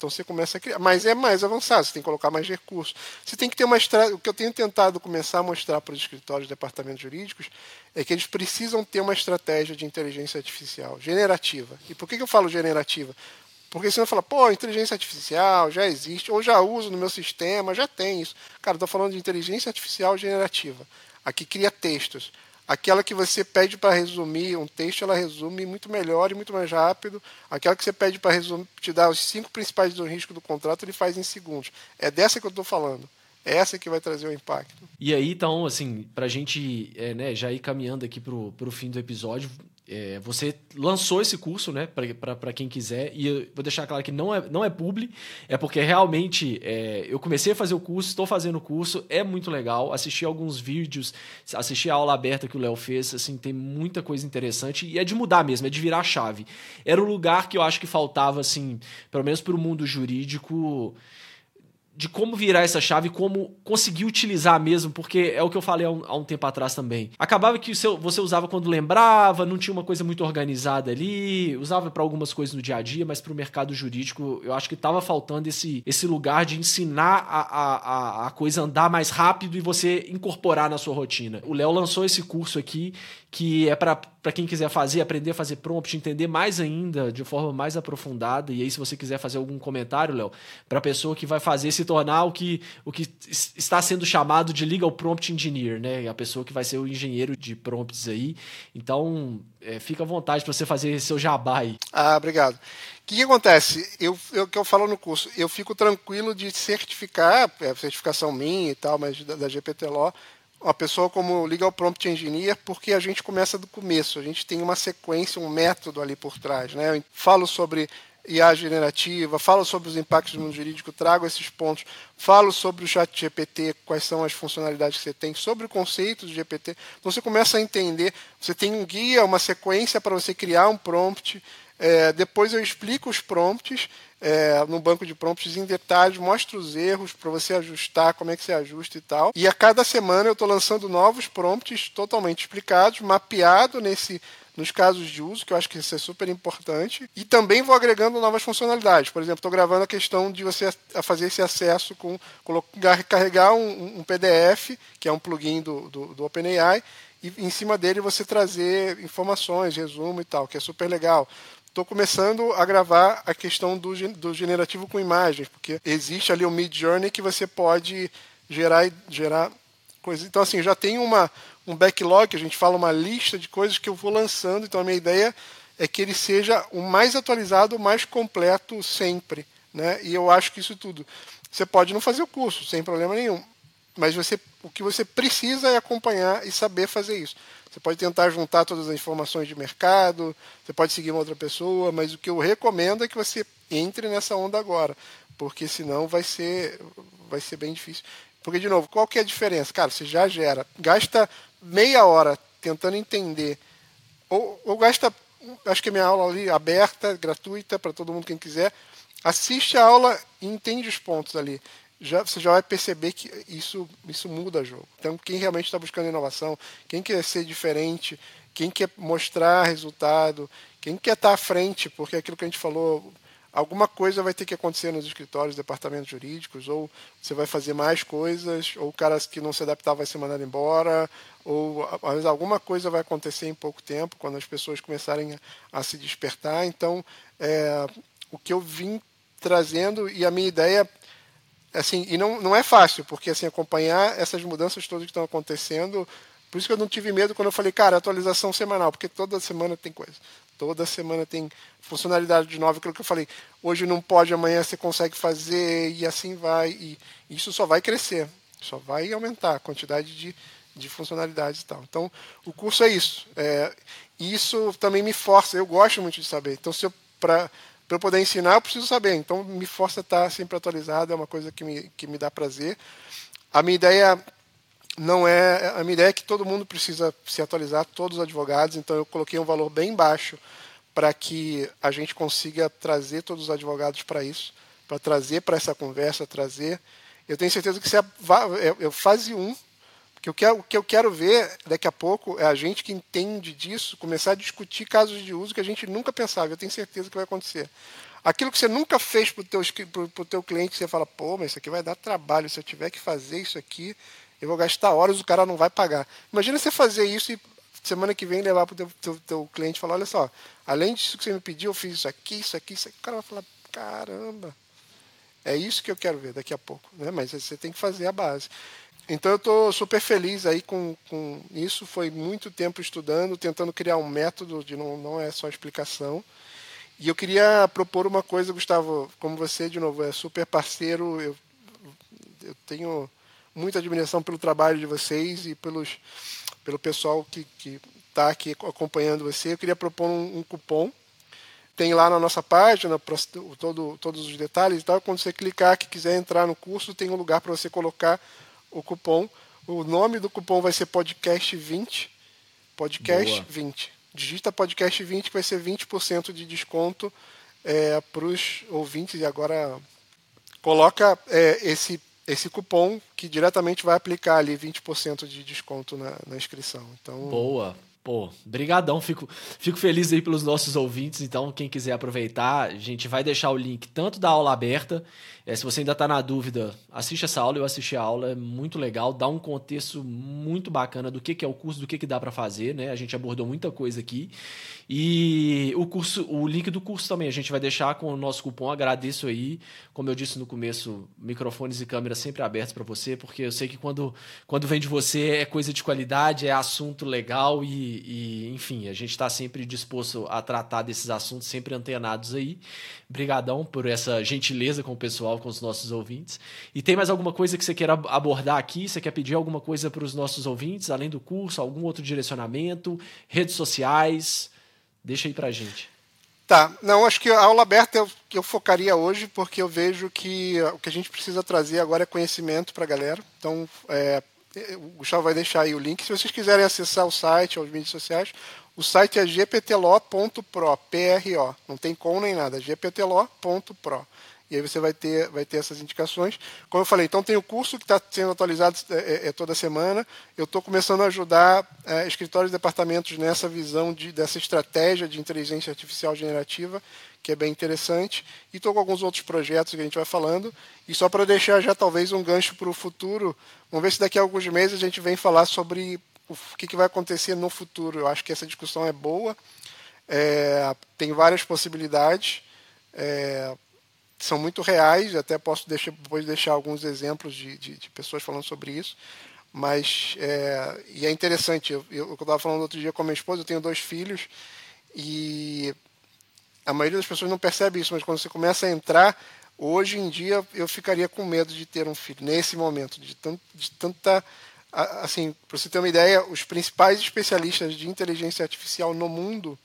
então você começa a criar, mas é mais avançado, você tem que colocar mais recursos. Você tem que ter uma estratégia, o que eu tenho tentado começar a mostrar para os escritórios, departamentos jurídicos, é que eles precisam ter uma estratégia de inteligência artificial generativa. E por que, que eu falo generativa? Porque senão fala, pô, inteligência artificial já existe, ou já uso no meu sistema, já tem isso. Cara, estou falando de inteligência artificial generativa. Aqui cria textos. Aquela que você pede para resumir um texto, ela resume muito melhor e muito mais rápido. Aquela que você pede para te dar os cinco principais do risco do contrato, ele faz em segundos. É dessa que eu estou falando. É essa que vai trazer o impacto. E aí, então, assim, para a gente é, né, já ir caminhando aqui para o fim do episódio, é, você lançou esse curso, né, para quem quiser, e eu vou deixar claro que não é, não é publi, é porque realmente é, eu comecei a fazer o curso, estou fazendo o curso, é muito legal, assisti alguns vídeos, assisti a aula aberta que o Léo fez, assim, tem muita coisa interessante, e é de mudar mesmo, é de virar a chave. Era o lugar que eu acho que faltava, assim, pelo menos para o mundo jurídico, de como virar essa chave, como conseguir utilizar mesmo, porque é o que eu falei há um, há um tempo atrás também. Acabava que você usava quando lembrava, não tinha uma coisa muito organizada ali, usava para algumas coisas no dia a dia, mas para o mercado jurídico eu acho que estava faltando esse, esse lugar de ensinar a, a, a coisa andar mais rápido e você incorporar na sua rotina. O Léo lançou esse curso aqui que é para quem quiser fazer, aprender a fazer prompt, entender mais ainda, de forma mais aprofundada. E aí, se você quiser fazer algum comentário, Léo, para a pessoa que vai fazer se tornar o que, o que está sendo chamado de Legal Prompt Engineer, né? A pessoa que vai ser o engenheiro de prompts aí. Então, é, fica à vontade para você fazer seu jabá aí. Ah, obrigado. O que, que acontece? Eu, eu que eu falo no curso, eu fico tranquilo de certificar, é, certificação minha e tal, mas da, da GPT Law, uma pessoa como Legal Prompt Engineer, porque a gente começa do começo, a gente tem uma sequência, um método ali por trás. Né? Eu falo sobre IA generativa, falo sobre os impactos do mundo jurídico, trago esses pontos, falo sobre o chat GPT, quais são as funcionalidades que você tem, sobre o conceito do GPT. Então você começa a entender, você tem um guia, uma sequência para você criar um prompt, é, depois eu explico os prompts é, no banco de prompts em detalhes, mostro os erros para você ajustar, como é que você ajusta e tal. E a cada semana eu estou lançando novos prompts totalmente explicados, mapeado nesse nos casos de uso, que eu acho que isso é super importante. E também vou agregando novas funcionalidades. Por exemplo, estou gravando a questão de você fazer esse acesso com carregar um, um PDF, que é um plugin do, do, do OpenAI, e em cima dele você trazer informações, resumo e tal, que é super legal estou começando a gravar a questão do, do generativo com imagens, porque existe ali o Mid Journey que você pode gerar gerar coisas. Então assim, já tem uma um backlog, a gente fala uma lista de coisas que eu vou lançando, então a minha ideia é que ele seja o mais atualizado, o mais completo sempre, né? E eu acho que isso tudo você pode não fazer o curso sem problema nenhum, mas você, o que você precisa é acompanhar e saber fazer isso. Você pode tentar juntar todas as informações de mercado, você pode seguir uma outra pessoa, mas o que eu recomendo é que você entre nessa onda agora, porque senão vai ser, vai ser bem difícil. Porque, de novo, qual que é a diferença? Cara, você já gera, gasta meia hora tentando entender, ou, ou gasta, acho que a minha aula ali aberta, gratuita, para todo mundo quem quiser, assiste a aula e entende os pontos ali. Já, você já vai perceber que isso, isso muda o jogo. Então, quem realmente está buscando inovação, quem quer ser diferente, quem quer mostrar resultado, quem quer estar tá à frente, porque aquilo que a gente falou, alguma coisa vai ter que acontecer nos escritórios, departamentos jurídicos, ou você vai fazer mais coisas, ou o cara que não se adaptar vai ser mandado embora, ou às alguma coisa vai acontecer em pouco tempo, quando as pessoas começarem a, a se despertar. Então, é, o que eu vim trazendo, e a minha ideia, assim, e não, não é fácil, porque assim, acompanhar essas mudanças todas que estão acontecendo, por isso que eu não tive medo quando eu falei, cara, atualização semanal, porque toda semana tem coisa. Toda semana tem funcionalidade de nova, aquilo que eu falei. Hoje não pode, amanhã você consegue fazer e assim vai. E isso só vai crescer, só vai aumentar a quantidade de, de funcionalidades e tal. Então, o curso é isso. É, isso também me força, eu gosto muito de saber. Então, se eu, para eu poder ensinar, eu preciso saber. Então, me força a estar sempre atualizado, é uma coisa que me, que me dá prazer. A minha ideia não é a minha ideia é que todo mundo precisa se atualizar, todos os advogados. Então eu coloquei um valor bem baixo para que a gente consiga trazer todos os advogados para isso, para trazer para essa conversa, trazer. Eu tenho certeza que se é, é fase 1, que eu quero, o que eu quero ver daqui a pouco é a gente que entende disso começar a discutir casos de uso que a gente nunca pensava. Eu tenho certeza que vai acontecer. Aquilo que você nunca fez para o teu, teu cliente, você fala, pô, mas isso aqui vai dar trabalho. Se eu tiver que fazer isso aqui, eu vou gastar horas, o cara não vai pagar. Imagina você fazer isso e semana que vem levar para o teu, teu, teu, cliente e falar, olha só, além disso que você me pediu, eu fiz isso aqui, isso aqui, isso aqui. O cara vai falar, caramba, é isso que eu quero ver daqui a pouco. Né? Mas você tem que fazer a base. Então eu estou super feliz aí com, com isso. Foi muito tempo estudando, tentando criar um método de não, não é só explicação. E eu queria propor uma coisa, Gustavo, como você, de novo, é super parceiro, eu, eu tenho muita admiração pelo trabalho de vocês e pelos, pelo pessoal que está aqui acompanhando você. Eu queria propor um, um, cupom. Tem lá na nossa página todo, todos os detalhes e tal. Quando você clicar que quiser entrar no curso, tem um lugar para você colocar o cupom. O nome do cupom vai ser podcast 20. Podcast Boa. 20. Digita podcast 20 que vai ser 20% de desconto é, para os ouvintes. E agora coloca é, esse esse cupom que diretamente vai aplicar ali 20% de desconto na, na inscrição. Então, Boa. Pô, brigadão, fico, fico feliz aí pelos nossos ouvintes, então quem quiser aproveitar, a gente vai deixar o link tanto da aula aberta, é, se você ainda está na dúvida, assiste essa aula, eu assisti a aula, é muito legal, dá um contexto muito bacana do que, que é o curso, do que, que dá para fazer, né? A gente abordou muita coisa aqui. E o curso, o link do curso também a gente vai deixar com o nosso cupom. Agradeço aí, como eu disse no começo, microfones e câmeras sempre abertos para você, porque eu sei que quando, quando vem de você é coisa de qualidade, é assunto legal e, e enfim, a gente está sempre disposto a tratar desses assuntos, sempre antenados aí. Brigadão por essa gentileza com o pessoal, com os nossos ouvintes. E tem mais alguma coisa que você queira abordar aqui? Você quer pedir alguma coisa para os nossos ouvintes, além do curso, algum outro direcionamento, redes sociais? Deixa aí pra gente. Tá, não, acho que a aula aberta eu, eu focaria hoje, porque eu vejo que o que a gente precisa trazer agora é conhecimento para a galera. Então, é, o Gustavo vai deixar aí o link. Se vocês quiserem acessar o site ou as mídias sociais, o site é gptlo.pro, P-R-O. Não tem com nem nada, gptlo.pro e aí você vai ter, vai ter essas indicações. Como eu falei, então tem o curso que está sendo atualizado é, é, é, toda semana. Eu estou começando a ajudar é, escritórios e departamentos nessa visão de, dessa estratégia de inteligência artificial generativa, que é bem interessante. E estou com alguns outros projetos que a gente vai falando. E só para deixar já talvez um gancho para o futuro, vamos ver se daqui a alguns meses a gente vem falar sobre o que, que vai acontecer no futuro. Eu acho que essa discussão é boa, é, tem várias possibilidades. É, são muito reais, até posso deixar, depois deixar alguns exemplos de, de, de pessoas falando sobre isso. Mas, é, e é interessante, eu, estava falando outro dia com a minha esposa, eu tenho dois filhos, e a maioria das pessoas não percebe isso, mas quando você começa a entrar, Hoje em dia eu ficaria com medo de ter um filho, nesse momento, de, tant, de tanta. Assim, para você ter uma ideia, os principais especialistas de inteligência artificial no mundo,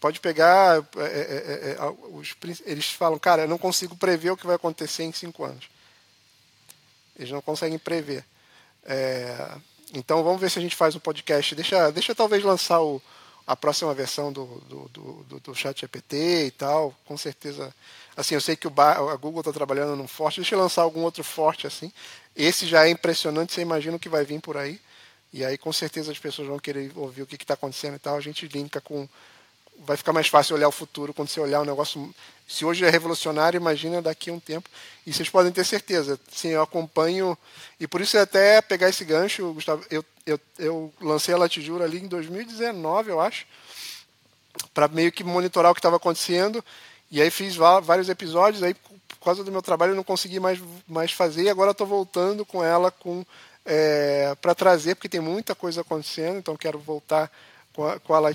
pode pegar. É, é, é, é os, eles falam, cara, eu não consigo prever o que vai acontecer em cinco anos. Eles não conseguem prever. É, então vamos ver se a gente faz um podcast. Deixa, deixa talvez lançar o, a próxima versão do, do, do, do, chat GPT e tal. Com certeza Assim, eu sei que o a Google está trabalhando num forte. Deixa eu lançar algum outro forte assim. Esse já é impressionante, você imagina o que vai vir por aí. E aí, com certeza, as pessoas vão querer ouvir o que está acontecendo e tal. A gente linka com. Vai ficar mais fácil olhar o futuro quando você olhar um negócio. Se hoje é revolucionário, imagina daqui a um tempo. E vocês podem ter certeza. Sim, eu acompanho. E por isso, até pegar esse gancho, Gustavo, eu, eu, eu lancei a Latijura ali em 2019, eu acho, para meio que monitorar o que estava acontecendo. E aí fiz vários episódios, aí por causa do meu trabalho eu não consegui mais, mais fazer, e agora estou voltando com ela com é, para trazer, porque tem muita coisa acontecendo, então quero voltar com a, com a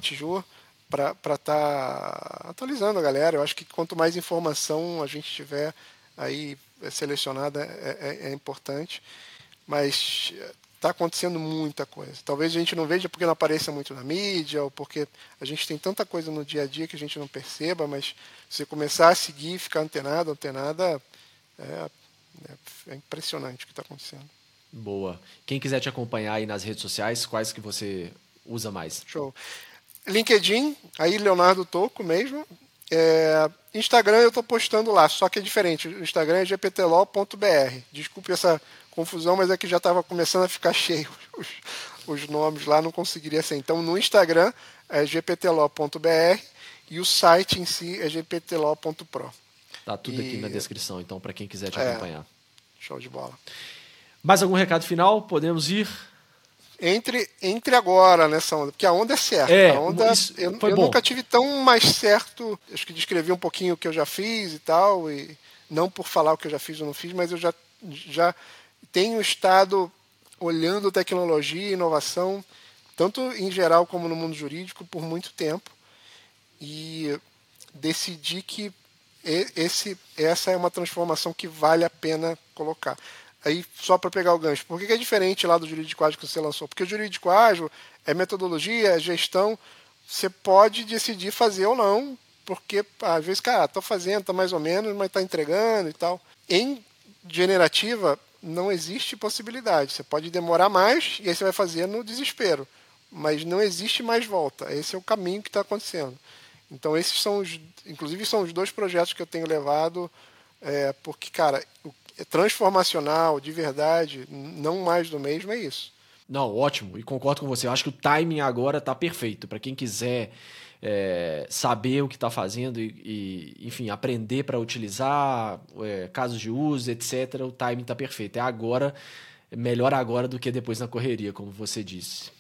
para estar tá atualizando a galera. Eu acho que quanto mais informação a gente tiver aí selecionada é, é, é importante. Mas está acontecendo muita coisa. Talvez a gente não veja porque não apareça muito na mídia, ou porque a gente tem tanta coisa no dia a dia que a gente não perceba, mas você começar a seguir, ficar antenado, antenada, é, é, é impressionante o que está acontecendo. Boa. Quem quiser te acompanhar aí nas redes sociais, quais que você usa mais? Show. LinkedIn, aí Leonardo Toco mesmo. É, Instagram eu estou postando lá, só que é diferente. O Instagram é gptlaw.br. Desculpe essa confusão, mas é que já estava começando a ficar cheio os, os, nomes lá, não conseguiria ser. Então no Instagram é gptlaw.br e o site em si é gptlaw.pro. Tá tudo e... aqui na descrição, então, para quem quiser te é, acompanhar. Show de bola. Mais algum recado final? Podemos ir? Entre, entre agora nessa onda, porque a onda é certa. É, a onda, eu, eu nunca tive tão mais certo. Acho que descrevi um pouquinho o que eu já fiz e tal, e não por falar o que eu já fiz ou não fiz, mas eu já, já tenho estado olhando tecnologia e inovação, tanto em geral como no mundo jurídico, por muito tempo. E decidi que esse, essa é uma transformação que vale a pena colocar. Aí, só para pegar o gancho, por que é diferente lá do jurídico ágil que você lançou? Porque o jurídico ágil é metodologia, é gestão, você pode decidir fazer ou não, porque às vezes, cara, estou fazendo, está mais ou menos, mas está entregando e tal. Em generativa, não existe possibilidade. Você pode demorar mais e aí você vai fazer no desespero. Mas não existe mais volta. Esse é o caminho que está acontecendo. Então esses são os, inclusive são os dois projetos que eu tenho levado, é, porque cara, o, transformacional, de verdade, não mais do mesmo é isso. Não, ótimo. E concordo com você. Eu acho que o timing agora está perfeito para quem quiser é, saber o que está fazendo e, e, enfim, aprender para utilizar é, casos de uso, etc. O timing está perfeito. É agora, melhor agora do que depois na correria, como você disse.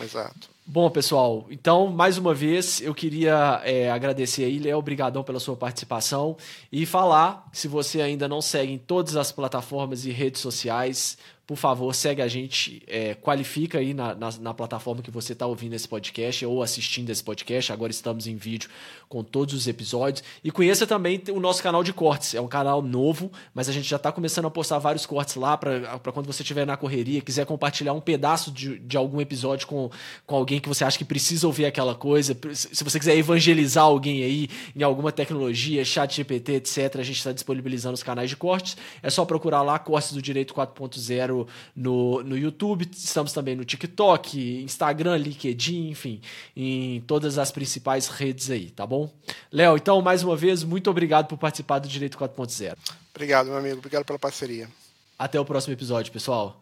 Exato. Bom, pessoal, então, mais uma vez, eu queria é, agradecer aí, Léo, obrigadão pela sua participação. E falar, se você ainda não segue em todas as plataformas e redes sociais, por favor, segue a gente, é, qualifica aí na, na, na, plataforma que você está ouvindo esse podcast ou assistindo esse podcast. Agora estamos em vídeo com todos os episódios. E conheça também o nosso canal de cortes. É um canal novo, mas a gente já está começando a postar vários cortes lá para quando você estiver na correria, quiser compartilhar um pedaço de, de algum episódio com, com alguém que você acha que precisa ouvir aquela coisa. Se você quiser evangelizar alguém aí em alguma tecnologia, chat GPT, etc., a gente está disponibilizando os canais de cortes. É só procurar lá Cortes do Direito 4.0 no, no YouTube, estamos também no TikTok, Instagram, LinkedIn, enfim, em todas as principais redes aí, tá bom? Léo, então, mais uma vez, muito obrigado por participar do Direito 4.0. Obrigado, meu amigo. Obrigado pela parceria. Até o próximo episódio, pessoal.